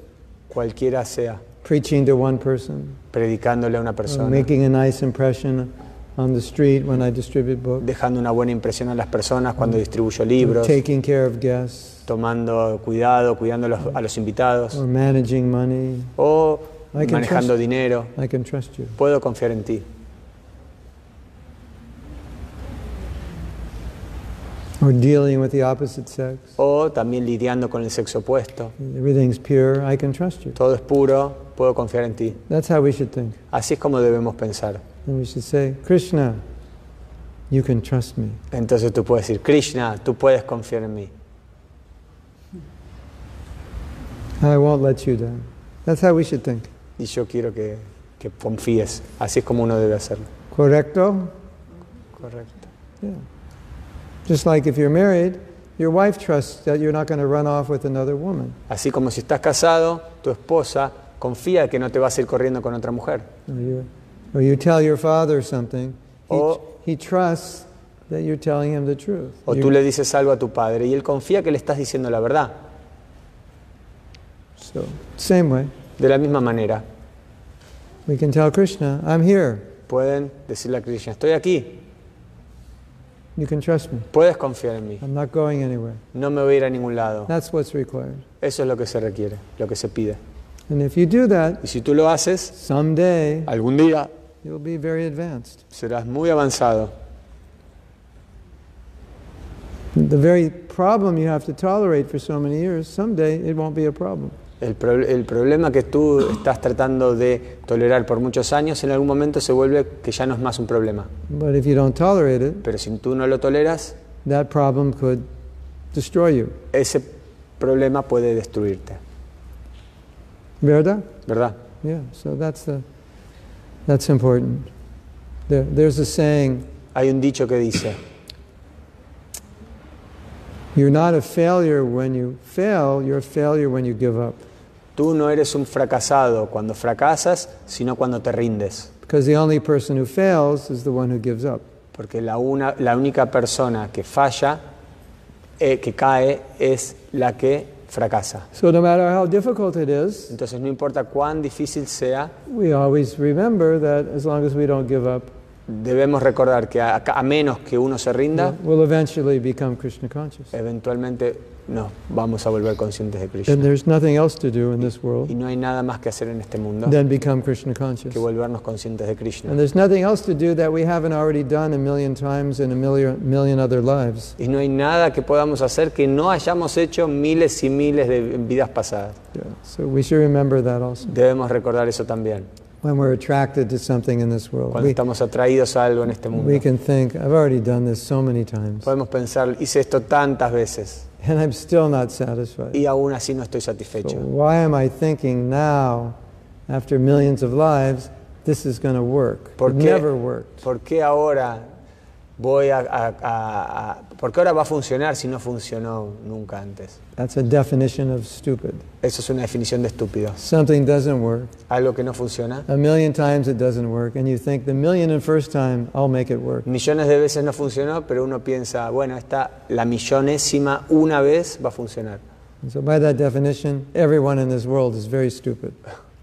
cualquiera sea, Preaching to one person, predicándole a una or persona, making a nice impression on the street when I distribute books, dejando una buena impresión a las personas cuando distribuyo libros, taking care of guests, tomando cuidado, cuidando a los, a los invitados, or managing money. o I can manejando trust- dinero. I can trust you. Puedo confiar en ti. Or dealing with the opposite sex. O también lidiando con el sexo opuesto. Everything's pure. I can trust you. Todo es puro, puedo confiar en ti. That's how we should think. Así es como debemos pensar. And we should say, Krishna, you can trust me. Entonces tú puedes decir, Krishna, tú puedes confiar en mí. I won't let you down. That's how we should think. Y yo quiero que, que confíes. Así es como uno debe hacerlo. Correcto? Correcto. Yeah. Just like if you're married, your wife trusts that you're not going to run off with another woman. Así como si estás casado, tu esposa confía que no te vas a ir corriendo con otra mujer. You, or you tell your father something, he, O- he trusts that you're telling him the truth. O tú le dices algo a tu padre y él confía que le estás diciendo la verdad. so, same way, De la misma manera, we can tell Krishna, I'm here. pueden decirle a Krishna, estoy aquí, You can trust me. puedes confiar en mí, I'm not going anywhere. no me voy a ir a ningún lado. That's what's required. Eso es lo que se requiere, lo que se pide. And if you do that, Y si tú lo haces, someday algún día you'll be very advanced. serás muy avanzado. The very problem you have to tolerate for so many years, someday it won't be a problem. El, pro- el problema que tú estás tratando de tolerar por muchos años, en algún momento se vuelve que ya no es más un problema. But if you don't tolerate it, Pero si tú no lo toleras, that problem could destroy you. ese problema puede destruirte, ¿Verdad? ¿verdad? Yeah, so that's the that's important. There, there's a saying, Hay un dicho que dice, you're not a failure when you fail, you're a failure when you give up. tú no eres un fracasado cuando fracasas, sino cuando te rindes. Because the only person who fails is the one who gives up. Porque la, una, la única persona que falla, eh, que cae, es la que fracasa. So no matter how difficult it is, Entonces no importa cuán difícil sea, we always remember that as long as we don't give up, debemos recordar que a, a menos que uno se rinda, we'll eventually become Krishna conscious. eventualmente nos vamos a volver conscientes de And Krishna. there's nothing else to do in this Y world no hay nada más que hacer en este mundo than become Krishna conscious. que volvernos conscientes de Krishna. And there's nothing else to do that we haven't already done a million times in a million, million other lives. Y no hay nada que podamos hacer que no hayamos hecho miles y miles de vidas pasadas. Yeah. So we should remember that also. Debemos recordar eso también. When we're attracted to something in this world, Cuando we, estamos atraídos a algo en este mundo. we can think, I've already done this so many times, Podemos pensar, hice esto tantas veces and I'm still not satisfied. y aún así no estoy So satisfecho. why am I thinking now, after millions of lives, this is going to work? ¿Por It never worked. ¿Por qué ahora voy a, a- a- a- ¿Por qué ahora va a funcionar si no funcionó nunca antes? That's a definition of stupid. Eso es una definición de estúpido. Something doesn't work. Algo que no funciona. A million times it doesn't work, and you think the million and first time I'll make it work. Millones de veces no funcionó, pero uno piensa, bueno, esta la millonésima una vez va a funcionar. And so, by that definition, everyone in this world is very stupid.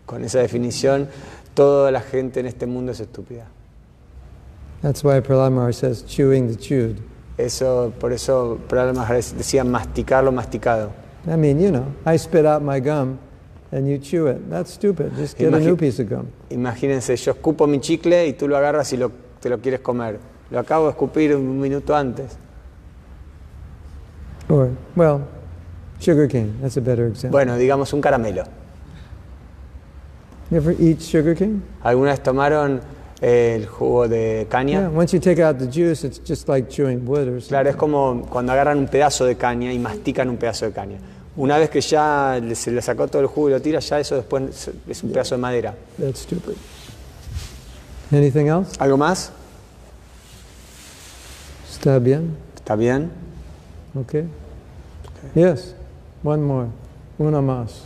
Con esa definición, toda la gente en este mundo es estúpida. That's why Prahlad Maharaj says, chewing the chewed. Eso, por eso Prahlad Maharaj decía masticar lo masticado. I mean, you know, I spit out my gum and you chew it. That's stupid. Just get a Imagi- new piece of gum. Imagínense, yo escupo mi chicle y tú lo agarras y lo, te lo quieres comer. Lo acabo de escupir un minuto antes. Or, well, sugar cane. That's a better example. Bueno, digamos un caramelo. You ever eat sugar cane? ¿Alguna vez tomaron el jugo de caña? Once you take out the juice, it's just like chewing wood or something. Claro, es como cuando agarran un pedazo de caña y mastican un pedazo de caña. Una vez que ya se le sacó todo el jugo y lo tira, ya eso después es un pedazo de madera. That's stupid. Anything else? ¿Algo más? Está bien? ¿Está bien? Okay. Yes. One more. Una más.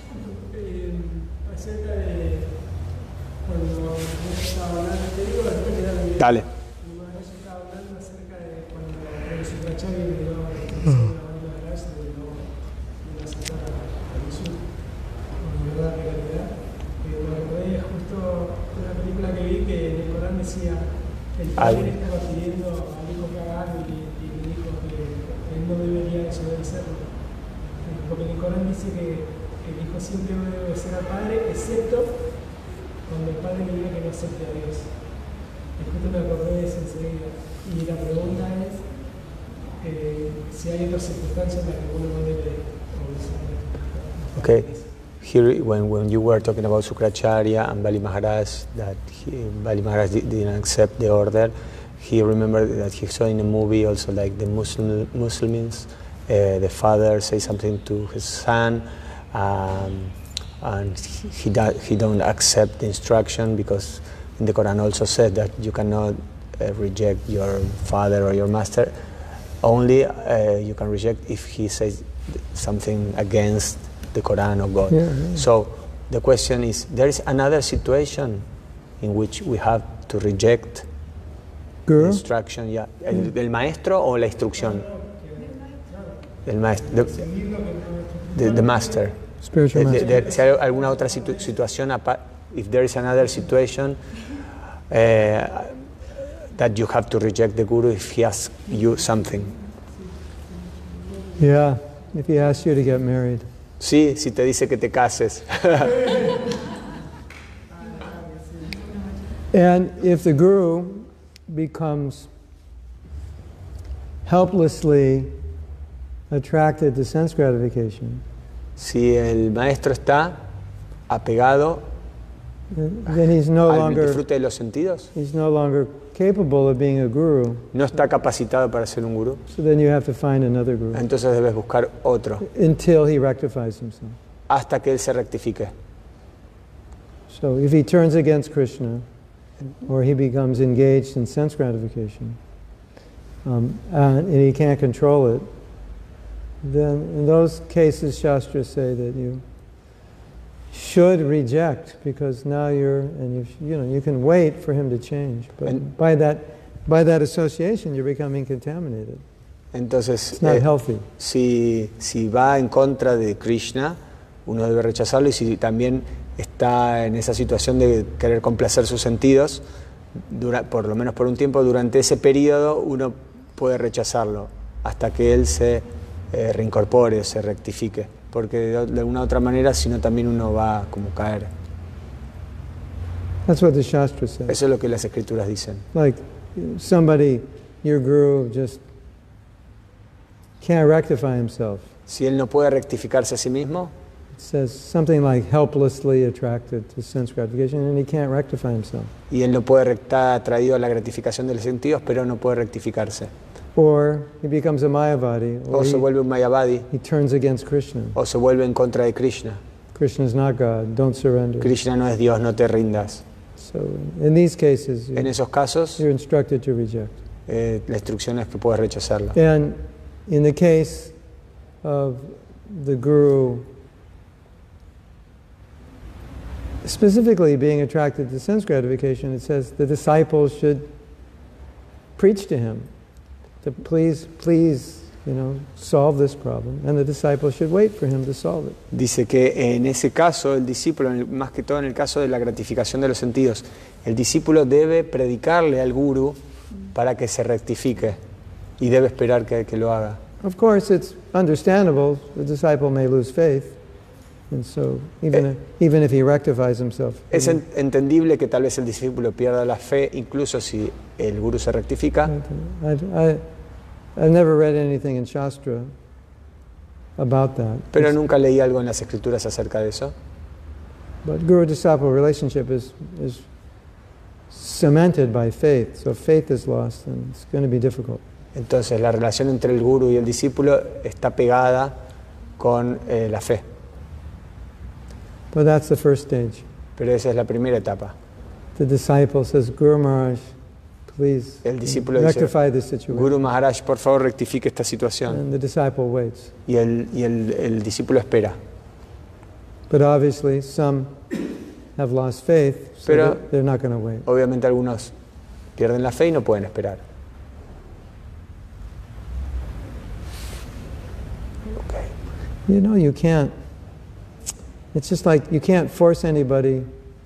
Decía el padre estaba pidiendo al hijo que haga algo y, y le dijo que él no debería desobedecerlo. Eh, Porque en el Corán dice que, que el hijo siempre debe obedecer al padre, excepto cuando el padre le diga que no acepte a Dios. Me acordé de enseguida. Y la pregunta es eh, si hay otras circunstancias en las que uno no debe. Okay. Here, when, when you were talking about Sukracharya and Bali Maharaj, that he, Bali Maharaj di- didn't accept the order, he remembered that he saw in a movie also like the Muslim, Muslims, uh, the father say something to his son, um, and he, he, he don't accept the instruction because the Quran also said that you cannot uh, reject your father or your master. Only uh, you can reject if he says something against the Quran or God. Yeah, yeah. So the question is, there is another situation in which we have to reject the instruction, yeah. el, del maestro o la instrucción? Del maestro, the, the, the master. Spiritual de- master. de- si hay alguna otra situ- situación, if there is another situation uh, that you have to reject the guru if he asks you something. Yeah. If he asks you to get married. Sí, si te dice que te cases. And if the guru becomes helplessly attracted to sense gratification, si el maestro está apegado then he's no al longer disfrute de los sentidos, he's no longer capable of being a guru. no está capacitado para ser un gurú, So then you have to find another guru entonces debes buscar otro until he rectifies himself. hasta que él se rectifique. So if he turns against Krishna, or he becomes engaged in sense gratification, um, and, and he can't control it, then in those cases, Shastras say that you should reject because now you're, and you, you know, you can wait for him to change, but And- by that, by that association, you're becoming contaminated. Entonces, It's not eh, healthy. si, si va en contra de Krishna, uno debe rechazarlo y si también está en esa situación de querer complacer sus sentidos, dura- por lo menos por un tiempo, durante ese periodo uno puede rechazarlo hasta que él se eh, reincorpore, se rectifique, porque de, alguna otra manera, si no también uno va como caer. That's what the Shastra says. Eso es lo que las escrituras dicen. like somebody, your guru, just can't rectify himself. Si él no puede rectificarse a sí mismo, It says something like helplessly attracted to sense gratification, and he can't rectify himself. y él no puede estar atraído a la gratificación de los sentidos, pero no puede rectificarse. Or he becomes a Mayavadi, or O se he, vuelve un Mayavadi, he turns against Krishna. o se vuelve en contra de Krishna. Krishna is not God, don't surrender. Krishna no es Dios, no te rindas. So in these cases, En you're, esos casos, you're instructed to reject. eh, la instrucción es que puedes rechazarlo. And in the case of the guru specifically being attracted to sense gratification, it says the disciples should preach to him to please, please, you know, solve this problem. And the disciples should wait for him to solve it. Dice que en ese caso, el discípulo, más que todo en el caso de la gratificación de los sentidos, el discípulo debe predicarle al guru para que se rectifique y debe esperar que, que lo haga. Of course, it's understandable. The disciple may lose faith. Es en- entendible que tal vez el discípulo pierda la fe, incluso si el guru se rectifica, I, I, I've never read anything in Shastra about that. pero nunca leí algo en las escrituras acerca de eso. But guru disciple relationship is, is cemented by faith. So if faith is lost, then it's going to be difficult. Entonces la relación entre el guru y el discípulo está pegada con eh, la fe, But that's the first stage. pero esa es la primera etapa. the disciple says, Guru Maharaj, please El discípulo dice, rectify this situation. Guru Maharaj, por favor rectifique esta situación. And the disciple waits. Y el, y el, el discípulo espera. But obviously, some have lost faith, so Pero- they're- not going to wait. Obviamente algunos pierden la fe y no pueden esperar. Okay. You know, you can't, it's just like you can't force anybody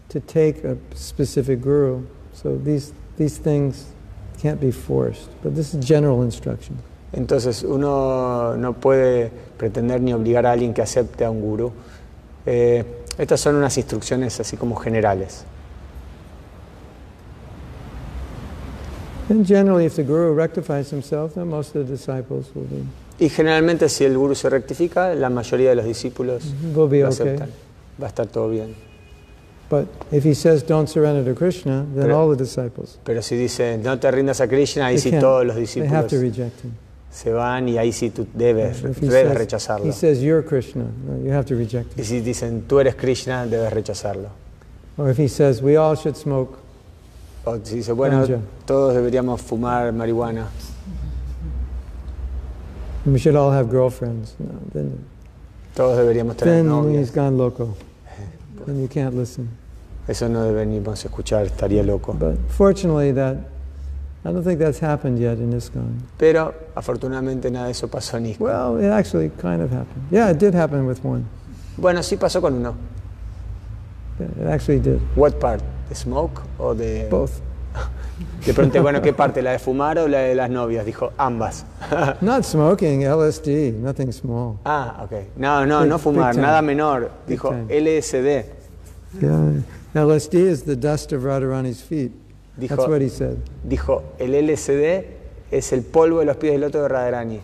to take a specific guru. So these, these things can't be forced. But this is general instruction. Entonces uno no puede pretender ni obligar a alguien que acepte a un gurú. Eh, estas son unas instrucciones así como generales. And generally, if the guru rectifies himself, then most of the disciples will be, Y generalmente si el gurú se rectifica, la mayoría de los discípulos be lo okay. aceptan. Va a estar todo bien. But if he says don't surrender to Krishna, then Pero- all the disciples, Pero si dice no te rindas a Krishna, ahí sí todos los they have discípulos to reject him. se van y ahí sí tú debes, debes says, rechazarlo. he says you're Krishna, you have to reject Y him. si dicen tú eres Krishna, debes rechazarlo. Or if he says we all should smoke, O si dice, bueno, Ganja. todos deberíamos fumar marihuana, we should all have girlfriends, no, then, todos deberíamos tener then novias. he's gone loco. Eh, and you can't listen. Eso no deberíamos escuchar, estaría loco. But fortunately, that I don't think that's happened yet in ISKCON. Pero afortunadamente nada de eso pasó en ISKCON. Well, it actually kind of happened. Yeah, it did happen with one. Bueno, sí pasó con uno. Yeah, It actually did. What part? The smoke or the Both. Le pregunté, bueno, ¿qué parte? ¿La de fumar o la de las novias? Dijo, ambas. Not smoking, LSD, nothing small. ah, ok. No, no, Big- no fumar, nada menor. Dijo. LSD. Yeah, LSD is the dust of Radharani's feet. That's Dijo, what he said. dijo, el LSD es el polvo de los pies del loto de Radharani.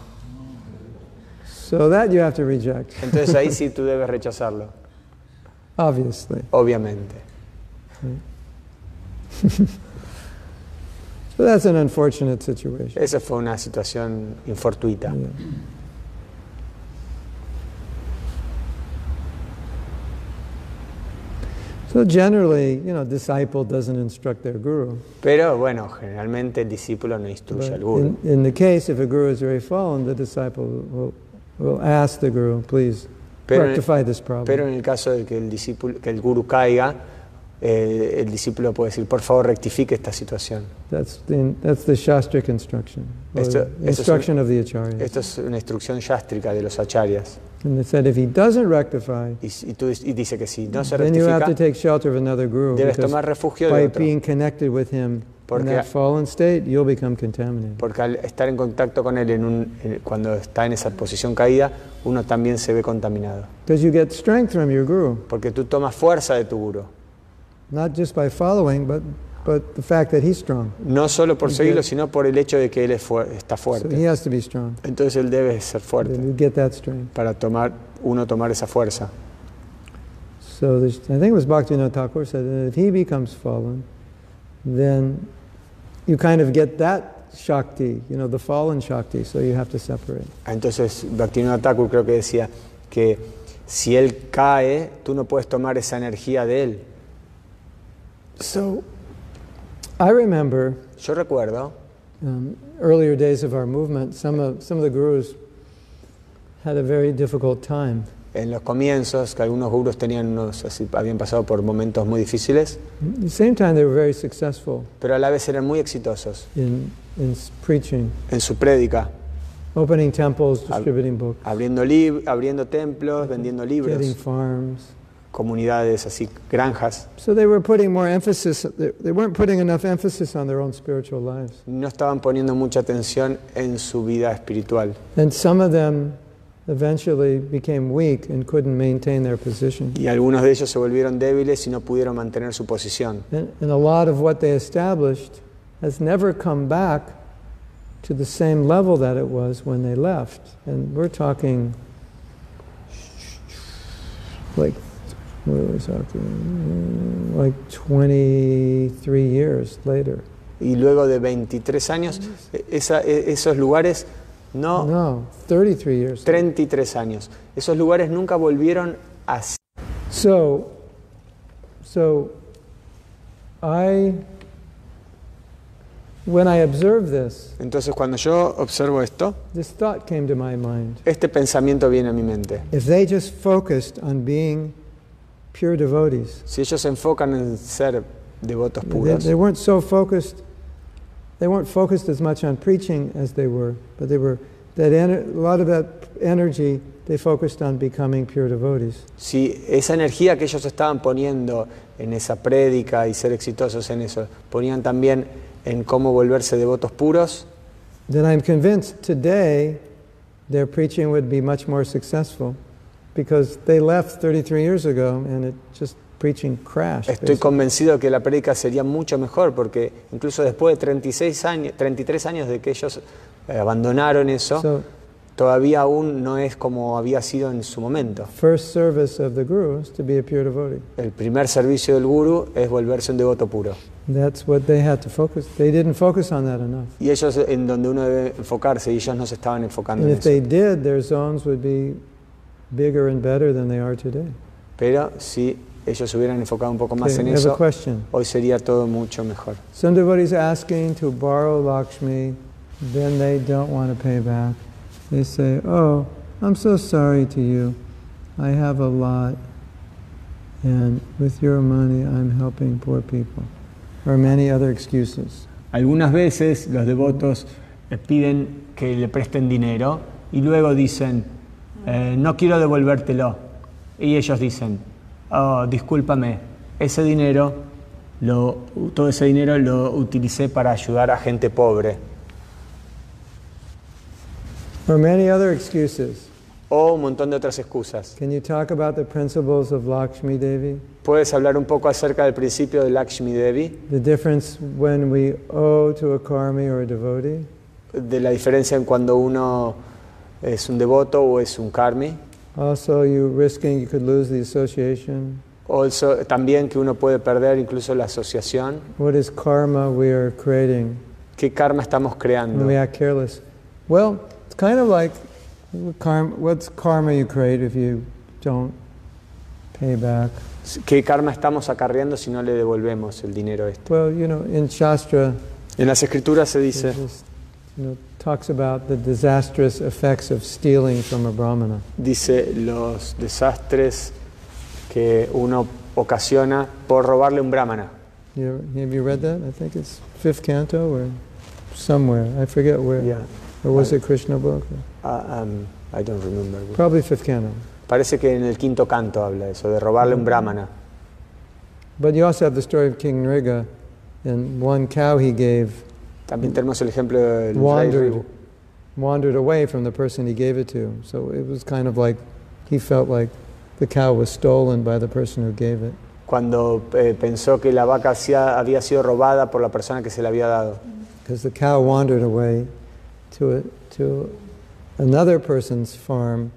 So that you have to reject, Entonces ahí sí tú debes rechazarlo, obviously. obviamente. So that's an unfortunate situation. Esa fue una situación infortuita. Yeah. So generally, you know, disciple doesn't instruct their guru. Pero bueno, generalmente el discípulo no instruye But al guru. in, in the case, if a guru is very fallen, the disciple will, will ask the guru, please Pero- rectify this problem. Pero en el caso de que el discípulo, que el guru caiga, eh, el discípulo puede decir, por favor, rectifique esta situación. that's, the, that's the Shastric instruction, Esto- the esto es instruction of the Acharyas. Esto es una instrucción yástrica de los acharyas. And they said if he doesn't rectify, Y, y tú- y dice que si no se then you have rectifica, to take shelter of another guru. debes tomar refugio de by otro. being connected with him in Porque- that fallen state, you'll become contaminated. Porque al estar en contacto con él en un- en- cuando está en esa posición caída, uno también se ve contaminado. Because you get strength from your guru, Porque tú tomas fuerza de tu guru. Not just by following, but, but the fact that he's strong. No solo por seguirlo, sino por el hecho de que él es fuer- está So he fuerte. has to be strong. Entonces él debe ser Then fuerte you get that strength. para tomar, uno tomar esa fuerza. So I think it was Bhaktivinoda Thakur said that if he becomes fallen, then you kind of get that Shakti, you know, the fallen Shakti, so you have to separate. Entonces Bhaktivinoda Thakur creo que decía que si él cae, tú no puedes tomar esa energía de él. So I remember Yo recuerdo um, earlier days of our movement, some of, some of the gurus had a very difficult time. en los comienzos que algunos gurus tenían unos, así, habían pasado por momentos muy difíciles, At the same time, they were very successful pero a la vez eran muy exitosos in, in preaching, en su prédica, opening temples, distributing books, abriendo, lib- abriendo templos, vendiendo getting libros, farms. Comunidades así, granjas. So they were putting more emphasis, they weren't putting enough emphasis on their own spiritual lives. No estaban poniendo mucha atención en su vida espiritual. And some of them eventually became weak and couldn't maintain their position. Y algunos de ellos se volvieron débiles y no pudieron mantener su posición. And, and a lot of what they established has never come back to the same level that it was when they left. And we're talking like, what are we talking? Like 23 years later. Y luego de 23 años, e- esa- e- esos lugares no, No, 33 years. later. 33 años, esos lugares nunca volvieron a so I, when I observe this, Entonces cuando yo observo esto, this thought came to my mind. este pensamiento viene a mi mente. If they just focused on being pure devotees, Si ellos se enfocan en ser devotos they, puros, they weren't so focused, they weren't focused as much on preaching as they were, but they were, that ener- a lot of that energy they focused on becoming pure devotees. si esa energía que ellos estaban poniendo en esa prédica y ser exitosos en eso, ponían también en cómo volverse devotos puros, then I'm convinced today their preaching would be much more successful because they left 33 years ago and it just preaching crashed. estoy basically. convencido que la prédica sería mucho mejor porque incluso después de 36 años, 33 años de que ellos eh, abandonaron eso, So, todavía aún no es como había sido en su momento. first service of the guru is to be a pure devotee. El primer servicio del guru es volverse un devoto puro. That's what they had to focus. They didn't focus on that enough. Y ellos en donde uno debe enfocarse y ellos no se estaban enfocando And en if eso. they did, their zones would be bigger and better than they are today. Pero si ellos se hubieran enfocado un poco más Okay, en eso, hoy sería todo mucho mejor. Some devotees asking to borrow Lakshmi, then they don't want to pay back. They say, Oh, I'm so sorry to you. I have a lot, and with your money, I'm helping poor people. Or many other excuses. Algunas veces los devotos eh, piden que le presten dinero y luego dicen, eh, no quiero devolvértelo. Y ellos dicen, oh, discúlpame, ese dinero, lo, todo ese dinero lo utilicé para ayudar a gente pobre. Or many other excuses. O un montón de otras excusas. Can you talk about the principles of Lakshmi Devi? ¿Puedes hablar un poco acerca del principio de Lakshmi Devi? The difference when we owe to a karmi or a devotee? De la diferencia en cuando uno es un devoto o es un karmi. Also, you risking you could lose the association. Also, también que uno puede perder incluso la asociación. What is karma we are creating ¿Qué karma estamos creando? we act careless? Well, it's kind of like karma, what's karma you create if you don't pay back? ¿Qué karma estamos acarreando si no le devolvemos el dinero este? Well, you know, in Shastra, En las escrituras se dice, just, you know, talks about the disastrous effects of stealing from a brahmana. dice los desastres que uno ocasiona por robarle un brahmana. You, have you read that? I think it's fifth canto or somewhere. I forget where. Yeah. Or was it Krishna book? Ah, um, I don't remember. Probably fifth canto. Parece que en el quinto canto habla eso, de robarle un brahmana. But you also have the story of King Nriga and one cow he gave También tenemos el ejemplo del wandered, away from the person he gave it to. So it was kind of like he felt like the cow was stolen by the person who gave it. cuando eh, pensó que la vaca había sido robada por la persona que se la había dado. Because the cow wandered away to, a, to another person's farm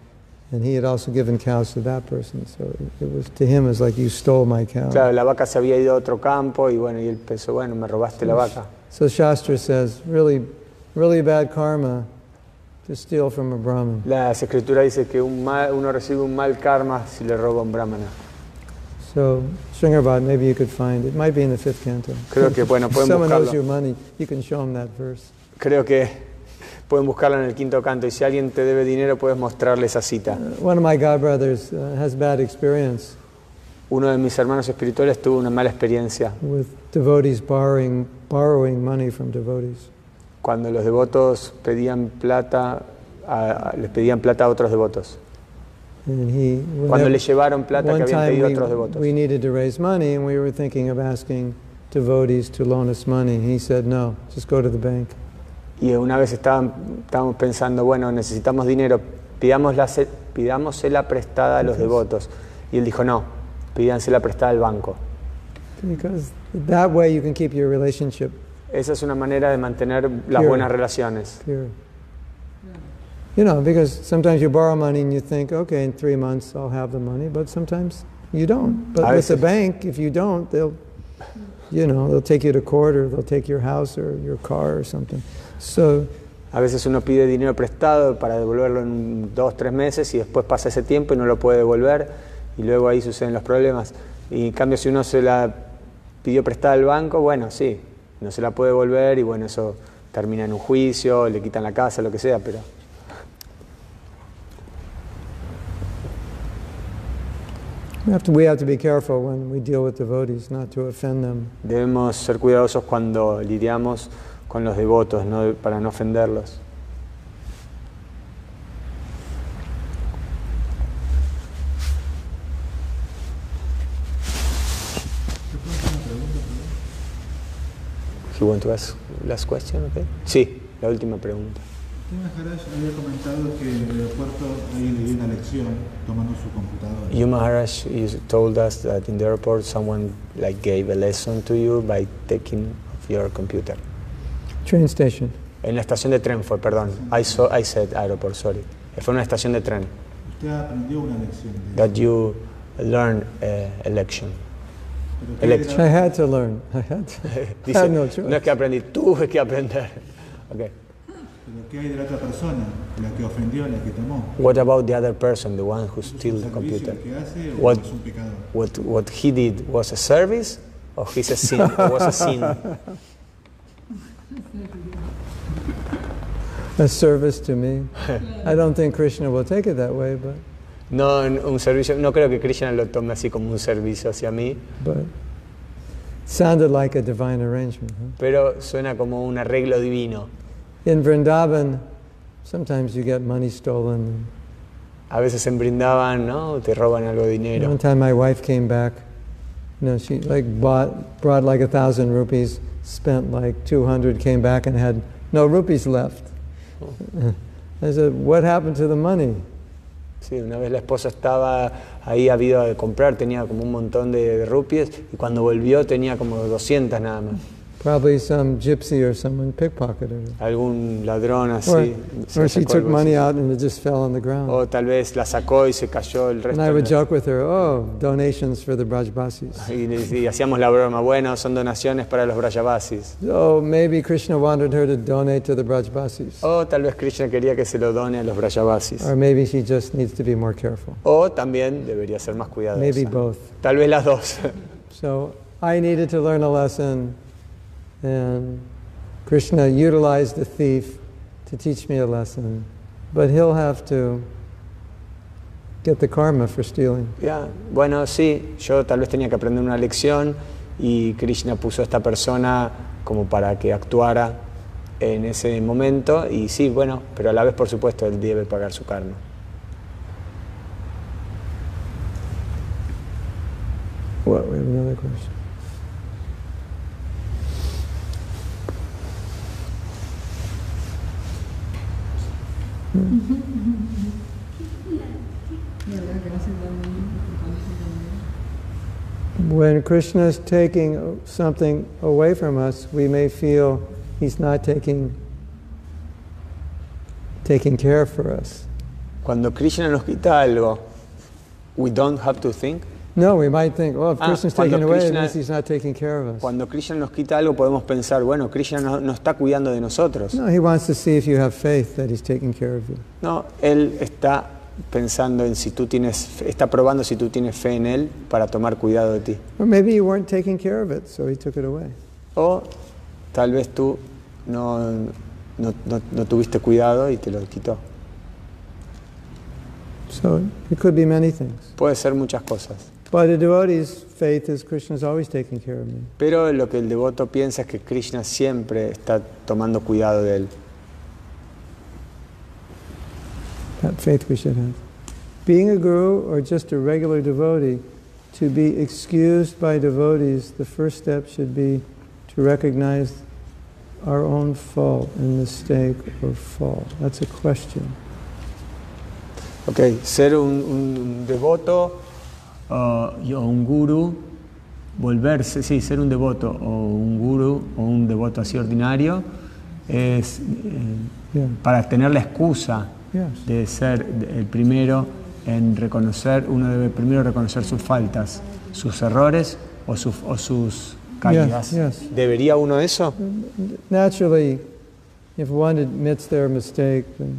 and he had also given cows to that person. So it, it was to him was like you stole my cow. Claro, la vaca se había ido a otro campo y bueno, y él pensó, bueno, me robaste la vaca. So Shastra says, really, really bad karma to steal from a Brahmin. Las escrituras dice que un mal- uno recibe un mal karma si le roba a un brahmana. So Sringarbhat, maybe you could find it. Might be in the fifth canto. Creo que, bueno, If pueden someone owes buscarlo. you money, you can show them that verse. Creo que pueden buscarlo en el quinto canto y si alguien te debe dinero puedes mostrarle esa cita. Uh, one of my godbrothers uh, has bad experience Uno de mis hermanos espirituales tuvo una mala experiencia with devotees borrowing, borrowing money from devotees. cuando los devotos pedían plata, a- les pedían plata a otros devotos. And he, Cuando le llevaron plata que habían pedido we, otros devotos. we needed to raise money and we were thinking of asking devotees to loan us money. He said, no, just go to the bank. Y una vez estaban, estábamos pensando, bueno, necesitamos dinero, pidámosla, pidámosela prestada a los devotos. Y él dijo, no, pídansela prestada al banco. Because that way you can keep your relationship Esa es una manera de mantener las Pure. buenas relaciones. pure. You know, because sometimes you borrow money and you think, okay, in three months I'll have the money, but sometimes you don't. But A with the bank, if you don't, they'll, you know, they'll take you to court or they'll take your house or your car or something. So A veces uno pide dinero prestado para devolverlo en dos, tres meses y después pasa ese tiempo y no lo puede devolver y luego ahí suceden los problemas. Y en cambio si uno se la pidió prestada al banco, bueno, sí, no se la puede devolver y bueno, eso termina en un juicio, le quitan la casa, lo que sea, pero We have to, we have to be careful when we deal with devotees not to offend them. debemos ser cuidadosos cuando lidiamos con los devotos, ¿no? para no ofenderlos. You want to ask last question, okay? Sí, la última pregunta. Maharaj, había comentado que en el aeropuerto alguien le dio una lección tomando su computadora. You Maharaj you told us that in the airport someone like gave a lesson to you by taking of your computer. Train station. En la estación de tren fue, perdón. I, saw, I said aeroport, sorry. Fue una estación de tren. Usted aprendió una lección de That you learn uh, a lection. Pero ¿qué elect- I had to learn. I had to. I had no choice. no es que aprendí, tuve que aprender. Okay. pero ¿qué hay de la otra persona? La que ofendió, la que tomó. What about the other person, the one who ¿Eso es steals the computer? el que hace o What- es un pecador? What, what he did was a service or he's a sin, was a sin? A service to me. I don't think Krishna will take it that way, but No, un servicio, no creo que Krishna lo tome así como un servicio hacia mí, but sounded like a divine arrangement. Huh? pero suena como un arreglo divino. In Vrindavan, sometimes you get money stolen. A veces en Brindaban, ¿no? Te roban algo de One dinero. time, my wife came back. You know, she like bought brought like a thousand rupees, spent like two hundred, came back and had no rupees left. I said, "What happened to the money?" Sí, una vez la esposa estaba ahí, había de comprar, tenía como un montón de, rupias y cuando volvió tenía como 200 nada más. Probably some gypsy or someone pickpocketed her. Algún ladrón Or, así. se or she took money out and it just fell on the ground. O tal vez la sacó y se cayó el And resto. I en would joke with her, oh, donations for the Brajbasis. Y, y hacíamos la broma, bueno, son donaciones para los Brajavasis. Oh, maybe Krishna wanted her to donate to the Brajbasis. O tal vez Krishna quería que se lo done a los Brajavasis. Or maybe she just needs to be more careful. O también debería ser más cuidadosa. Maybe both. Tal vez las dos. So I needed to learn a lesson, and Krishna utilized the thief to teach me a lesson. But he'll have to get the karma for stealing. Ya, Bueno, sí, yo tal vez tenía que aprender una lección y Krishna puso a esta persona como para que actuara en ese momento y sí, bueno, pero a la vez por supuesto él debe pagar su karma. What? We have another question. When Krishna is taking something away from us, we may feel he's not taking taking care for us. Cuando Krishna nos quita algo, we don't have to think. No, we might think, well, if Ah, Krishna's taking away, it means he's not taking care of us. Cuando Krishna nos quita algo podemos pensar, bueno, Krishna no, no está cuidando de nosotros. No, he wants to see if you have faith that he's taking care of you. No, él está pensando en si tú tienes, está probando si tú tienes fe en él para tomar cuidado de ti. Or maybe you weren't taking care of it, so he took it away. O tal vez tú no, no, no- no tuviste cuidado y te lo quitó. So it could be many things. Puede ser muchas cosas. But the devotee's faith his Krishna is always taking care of me. Pero lo que el devoto piensa es que Krishna siempre está tomando cuidado de él. That faith we should have. Being a guru or just a regular devotee, to be excused by devotees, the first step should be to recognize our own fault and mistake or fault. That's a question. Ok, ser un, un devoto uh, y- o un guru, volverse, sí, ser un devoto o un guru o un devoto así ordinario, es eh, Yeah. para tener la excusa Yes. de ser el primero en reconocer, uno debe primero reconocer sus faltas, sus errores o, sus o sus caídas. yes. ¿Debería uno eso? Naturally, if one admits their mistake, then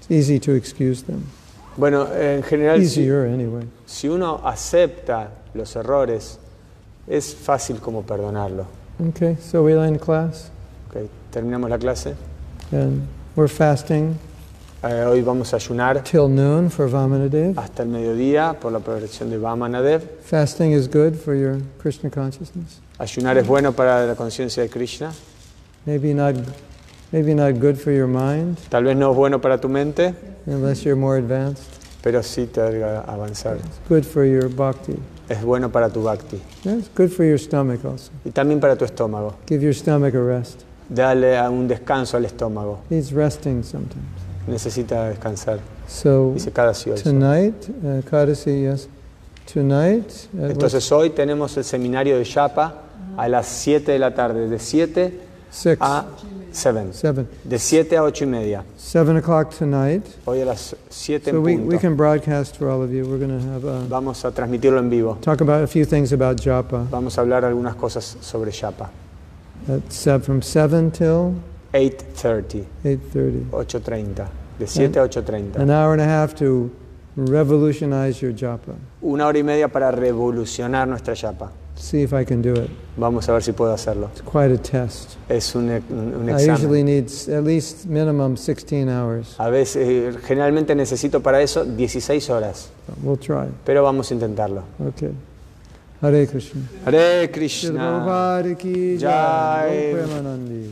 it's easy to excuse them. Bueno, en general, si, anyway. si uno acepta los errores, es fácil como perdonarlo. Okay, so we end class Ok, Terminamos la clase. and we're fasting Eh, hoy vamos a ayunar till noon for Vamanadev. hasta el mediodía por la protección de Vamanadev. Fasting is good for your Krishna consciousness. Ayunar es bueno para la conciencia de Krishna. Maybe not, maybe not good for your mind Tal vez no es bueno para tu mente, unless you're more advanced. pero sí te ayuda a avanzar. It's good for your bhakti. Es bueno para tu bhakti. Yeah, it's good for your stomach also. Y también para tu estómago. Give your stomach a rest. Dale a un descanso al estómago. Needs resting sometimes. Necesita descansar. So Dice hoy. tonight, uh, Kadasi, yes, tonight. uh, Entonces hoy tenemos el seminario de Yapa a las 7 de la tarde, de 7 what's six, a 7. seven, De 7 a 8 y media. seven o'clock tonight. Hoy a las 7 So we, we can broadcast for all of you. We're going to have a, Vamos a transmitirlo en vivo. talk about a few things about japa. Vamos a hablar algunas cosas sobre Yapa. At seven, from seven till 8.30, eight thirty. 8.30. De 7 a 8.30. An hour and a half to revolutionize your japa. Una hora y media para revolucionar nuestra Yapa. See if I can do it. Vamos a ver si puedo hacerlo. It's quite a test. Es un, un- I usually examen. need at least minimum 16 hours. A veces, eh, generalmente necesito para eso 16 horas, we'll try. pero vamos a intentarlo. Okay. Hare Krishna. Hare Krishna. Prabhupada ki Jai. jai.